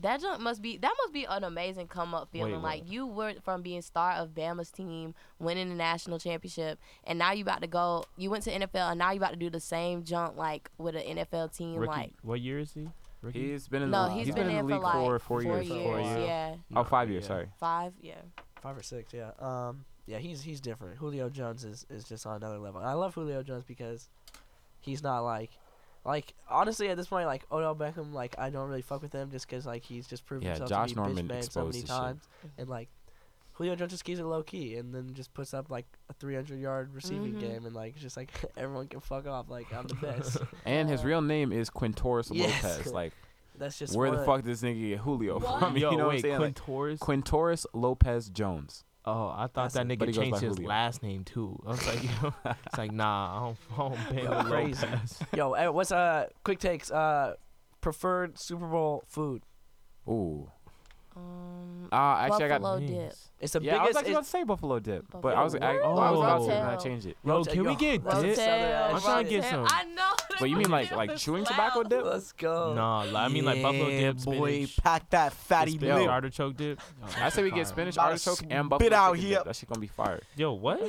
S5: That jump must be that must be an amazing come up feeling.
S3: Wait,
S5: like
S3: what?
S5: you were from being star of Bama's team, winning the national championship, and now you about to go. You went to NFL, and now you about to do the same jump like with an NFL team.
S3: Rookie,
S5: Like
S3: what year is he? Rookie?
S4: He's been in
S5: no,
S4: the
S5: he's
S4: he's
S5: been,
S4: been in
S5: in
S4: the
S5: for
S4: league
S5: like
S4: for four years.
S5: years.
S3: Four years.
S5: Yeah,
S4: Oh, five
S3: Yeah.
S4: years. Sorry.
S5: five. Yeah.
S1: five or six. Yeah. Um. Yeah. He's he's different. Julio Jones is is just on another level. And I love Julio Jones because he's not like. Like honestly, at this point, like Odell Beckham, like I don't really fuck with him just 'cause like he's just proven
S4: Yeah,
S1: himself
S4: Josh
S1: to be
S4: Norman
S1: bitch man so
S4: exposed
S1: many
S4: his shit.
S1: times, and like Julio Jones just keeps it low key, and then just puts up like a 300 yard receiving
S5: Mhm.
S1: game, and like just like everyone can fuck off. Like I'm the best.
S4: And his real name is Quintorris
S1: Yes.
S4: Lopez. Like,
S1: That's just
S4: where
S1: one
S4: the fuck did this nigga get Julio
S5: What?
S4: from?
S3: Yo,
S4: you know
S3: wait,
S4: what I'm saying? Like,
S3: Quintorris.
S4: Quintorris Lopez Jones.
S3: oh, I thought
S1: That's
S3: that nigga
S4: But he goes
S3: changed his
S4: Julio.
S3: last name too. I was like, yo, it's like, nah, I don't, I don't bang
S1: Yo, crazy.
S3: Lopez.
S1: Yo, eh, what's uh quick takes? Uh, preferred Super Bowl food.
S4: Ooh.
S5: Um,
S4: Uh, actually, I got.
S5: Dip.
S1: It's the
S4: yeah, I was actually about to say buffalo dip, but I was I,
S5: dip.
S4: well, I was about to,
S5: Rotel.
S4: and I changed it.
S3: Yo, can we get dip? I'm trying to get some.
S5: I know.
S4: But you mean like like chewing tobacco dip?
S1: Let's go.
S3: Nah, I mean like buffalo dip,
S2: boy, pack that fatty
S3: spinach
S2: lip.
S3: artichoke dip.
S4: I say we get spinach artichoke and buffalo
S2: dip
S4: out
S2: here.
S4: That shit gonna be fire.
S3: Yo, what?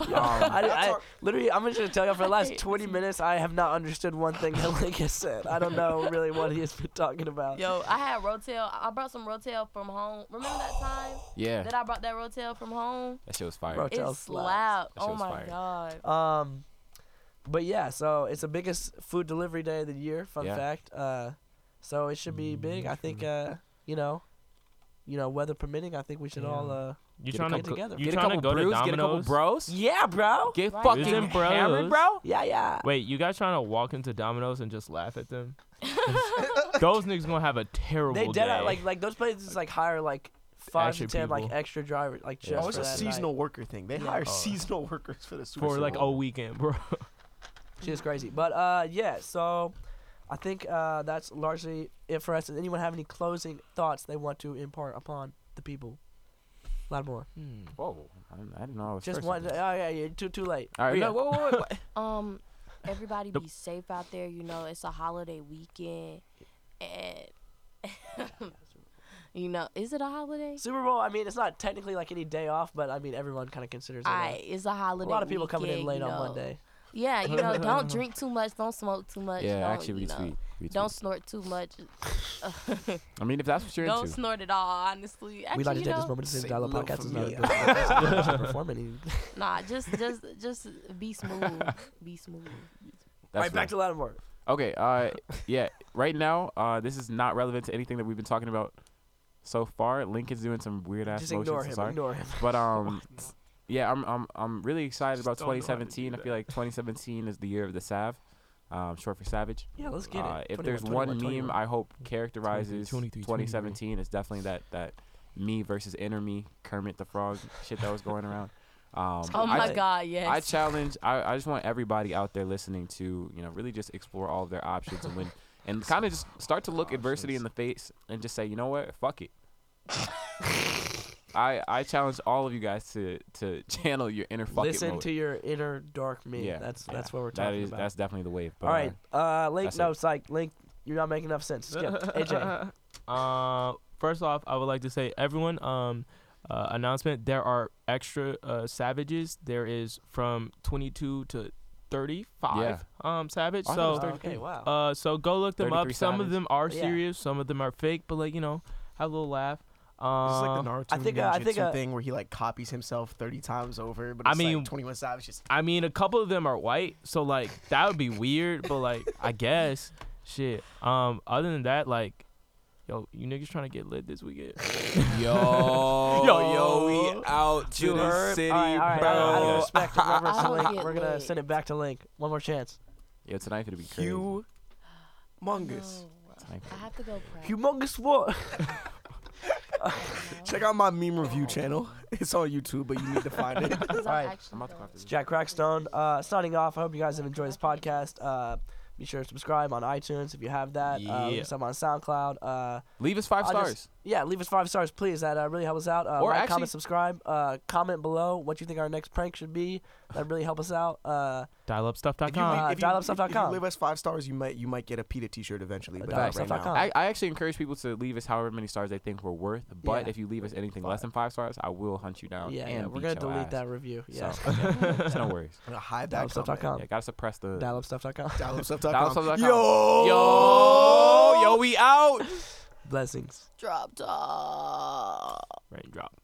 S1: I, I,
S2: talk-
S1: literally, I'm just gonna tell you for the last 20 minutes, I have not understood one thing that Link has said. I don't know really what he has been talking about.
S5: Yo, I had Rotel. I brought some Rotel from home. Remember that time
S4: Yeah,
S5: that I brought that Rotel from home?
S4: that shit was fire.
S1: Rotel
S5: It
S1: slaps.
S5: slapped.
S4: That shit
S5: Oh
S4: was
S5: my
S4: fire.
S5: god.
S1: Um, but yeah, so it's the biggest food delivery day of the year. Fun
S4: Yeah.
S1: fact. Uh, so it should be big. I think. Uh, you know, you know, weather permitting, I think we should
S3: Yeah.
S1: all. Uh,
S3: You
S4: Get a
S3: trying to
S1: couple-
S3: go,
S1: together.
S3: you
S4: Get a
S3: trying to
S4: couple
S3: go
S4: brews,
S3: to
S4: get a couple bros.
S1: yeah, bro.
S4: Get
S5: Right.
S4: fucking
S3: Isn't bros?
S4: hammered, bro.
S1: Yeah, yeah.
S3: Wait, you guys trying to walk into Domino's and just laugh at them? Those niggas gonna have a terrible
S1: They did
S3: day.
S1: like like those places like hire like five
S3: Extra
S1: to ten like extra drivers like just
S2: Oh, it's
S1: for
S2: a
S1: that
S2: seasonal
S1: night.
S2: worker thing. They
S1: Yeah.
S2: hire
S3: Oh.
S2: seasonal workers for the Super
S3: for like a weekend, bro.
S1: Shit is crazy. But uh, yeah. So I think uh, that's largely it for us. Does anyone have any closing thoughts they want to impart upon the people? A lot more.
S3: Hmm.
S4: Whoa, I didn't, I didn't know I was
S1: Just
S4: first
S1: one. Oh
S4: this.
S1: yeah, yeah. Too too late.
S4: All right,
S1: Rhea.
S4: no, whoa, whoa, whoa, whoa.
S5: Um, everybody
S3: Nope.
S5: be safe out there. You know, it's a holiday weekend, and you know, is it a holiday?
S1: Super Bowl. I mean, it's not technically like any day off, but I mean, everyone kind of considers it. a-
S5: Alright, it's a holiday.
S1: a lot of people coming in late
S5: you
S1: on. Monday.
S5: Yeah, you know, don't drink too much, don't smoke too much.
S4: yeah,
S5: don't,
S4: actually
S5: you know,
S4: retweet. retweet.
S5: Don't snort too much.
S4: I mean, if that's what you're into.
S5: don't
S4: into.
S5: snort at all. Honestly, actually,
S1: We'd like to
S5: you
S1: take
S5: know,
S1: this moment to say
S2: Say
S1: Dial Podcast is not a good performing.
S5: Nah, just just just be smooth. Be smooth.
S4: That's
S1: Right, back
S4: real.
S1: to Lattimore.
S4: Okay, uh, yeah. Right now, uh, this is not relevant to anything that we've been talking about so far. Link is doing some weird ass
S1: Just
S4: motions.
S1: ignore him.
S4: sorry.
S1: Ignore him.
S4: But um, yeah, I'm I'm I'm really excited
S3: Just
S4: about
S3: don't know how to
S4: 2017. I feel like 2017 is the year of the Sav, um, short for Savage.
S1: Yeah, let's get
S4: Uh,
S1: it.
S4: if there's
S1: 21,
S4: one
S1: 21.
S4: meme I hope characterizes
S3: 23,
S4: 2017, it's definitely that that me versus inner me Kermit the Frog shit that was going around. Um,
S5: Oh my
S4: th-
S5: God, yes.
S4: I challenge. I, I just want everybody out there listening to you know really just explore all of their options and when and kind of just start to look adversity in the face and just say you know what fuck it. I I challenge all of you guys to to channel your inner fuck it
S1: Listen
S4: mode.
S1: to your inner dark me.
S4: Yeah,
S1: that's
S4: yeah.
S1: that's what we're talking
S4: is
S1: about.
S4: that's definitely the wave. But,
S1: All right, uh, Link.
S4: that's
S1: No,
S4: it.
S1: psych. Link, you're not making enough sense. Skip. AJ.
S3: Uh, first off, I would like to say, everyone, um, uh, announcement: there are extra uh, savages. There is from 22 to 35. yeah. Um, savage.
S4: I
S3: So,
S4: was 33.
S1: okay, wow.
S3: uh, so go look them up.
S4: 33
S3: Some of them are
S1: Yeah.
S3: serious. Some of them are fake. But like you know, have a little laugh.
S2: This is like
S3: Um,
S2: the Naruto
S1: I think, uh, I think,
S2: ninjutsu
S1: uh,
S2: thing where he like copies himself 30 times over, but
S3: I mean-
S2: like 21 Savage just
S3: I mean, a couple of them are white, so like that would be weird. But like, I guess, shit. Um, other than that, like, yo, you niggas trying to get lit this weekend?
S4: Yo,
S3: Yo,
S4: yo, we out to
S1: You
S4: the
S1: heard?
S4: city,
S1: all right, all right,
S4: bro.
S1: Out of respect and reverence to
S5: I would
S1: we're gonna send it back to Link. One more chance.
S4: Yeah, tonight gonna be crazy.
S2: Hugh Mungus.
S5: No, I have to go pray.
S1: Humongous what?
S2: Check out my meme review channel. It's on YouTube, but you need to find it.
S1: Alright.
S4: I'm about to
S5: going.
S4: clock
S1: It's
S4: this.
S1: Jack Crackstone. Uh, signing off. I hope you guys have enjoyed this podcast. Uh, Be sure to subscribe on iTunes if you have that. Uh, leave
S3: Yeah.
S1: us up on SoundCloud. Uh,
S4: Leave us 5
S1: I'll
S4: stars.
S1: just- yeah, leave us five stars, please. That uh, really help us out. Uh,
S4: Or
S1: like,
S4: actually-
S1: comment, subscribe. Uh, comment below what you think our next prank should be. That really help us out. Uh,
S2: If you,
S3: Dialupstuff.com.
S1: Uh,
S2: leave- if, you, if,
S1: dialupstuff.com.
S2: if you leave us five stars, you might you might get a PETA T-shirt eventually,
S1: Uh,
S2: but not right
S1: dialupstuff.com.
S2: now.
S4: I, I actually encourage people to leave us however many stars they think we're worth. But
S1: Yeah.
S4: if you leave us anything less than five stars, I will hunt you down.
S1: yeah,
S4: and
S1: yeah, we're
S4: beat
S1: gonna
S4: your
S1: delete
S4: ass.
S1: that review. Yeah,
S4: So, yeah, it's no worries.
S2: I'm gonna hide that
S1: dialupstuff.com.
S4: Yeah, gotta suppress the.
S1: Dialupstuff.com.
S2: Dialupstuff.com.
S4: Dialupstuff.com.
S2: Yo,
S4: Yo, yo, we out.
S1: Blessings.
S5: Drop top.
S3: Raindrop.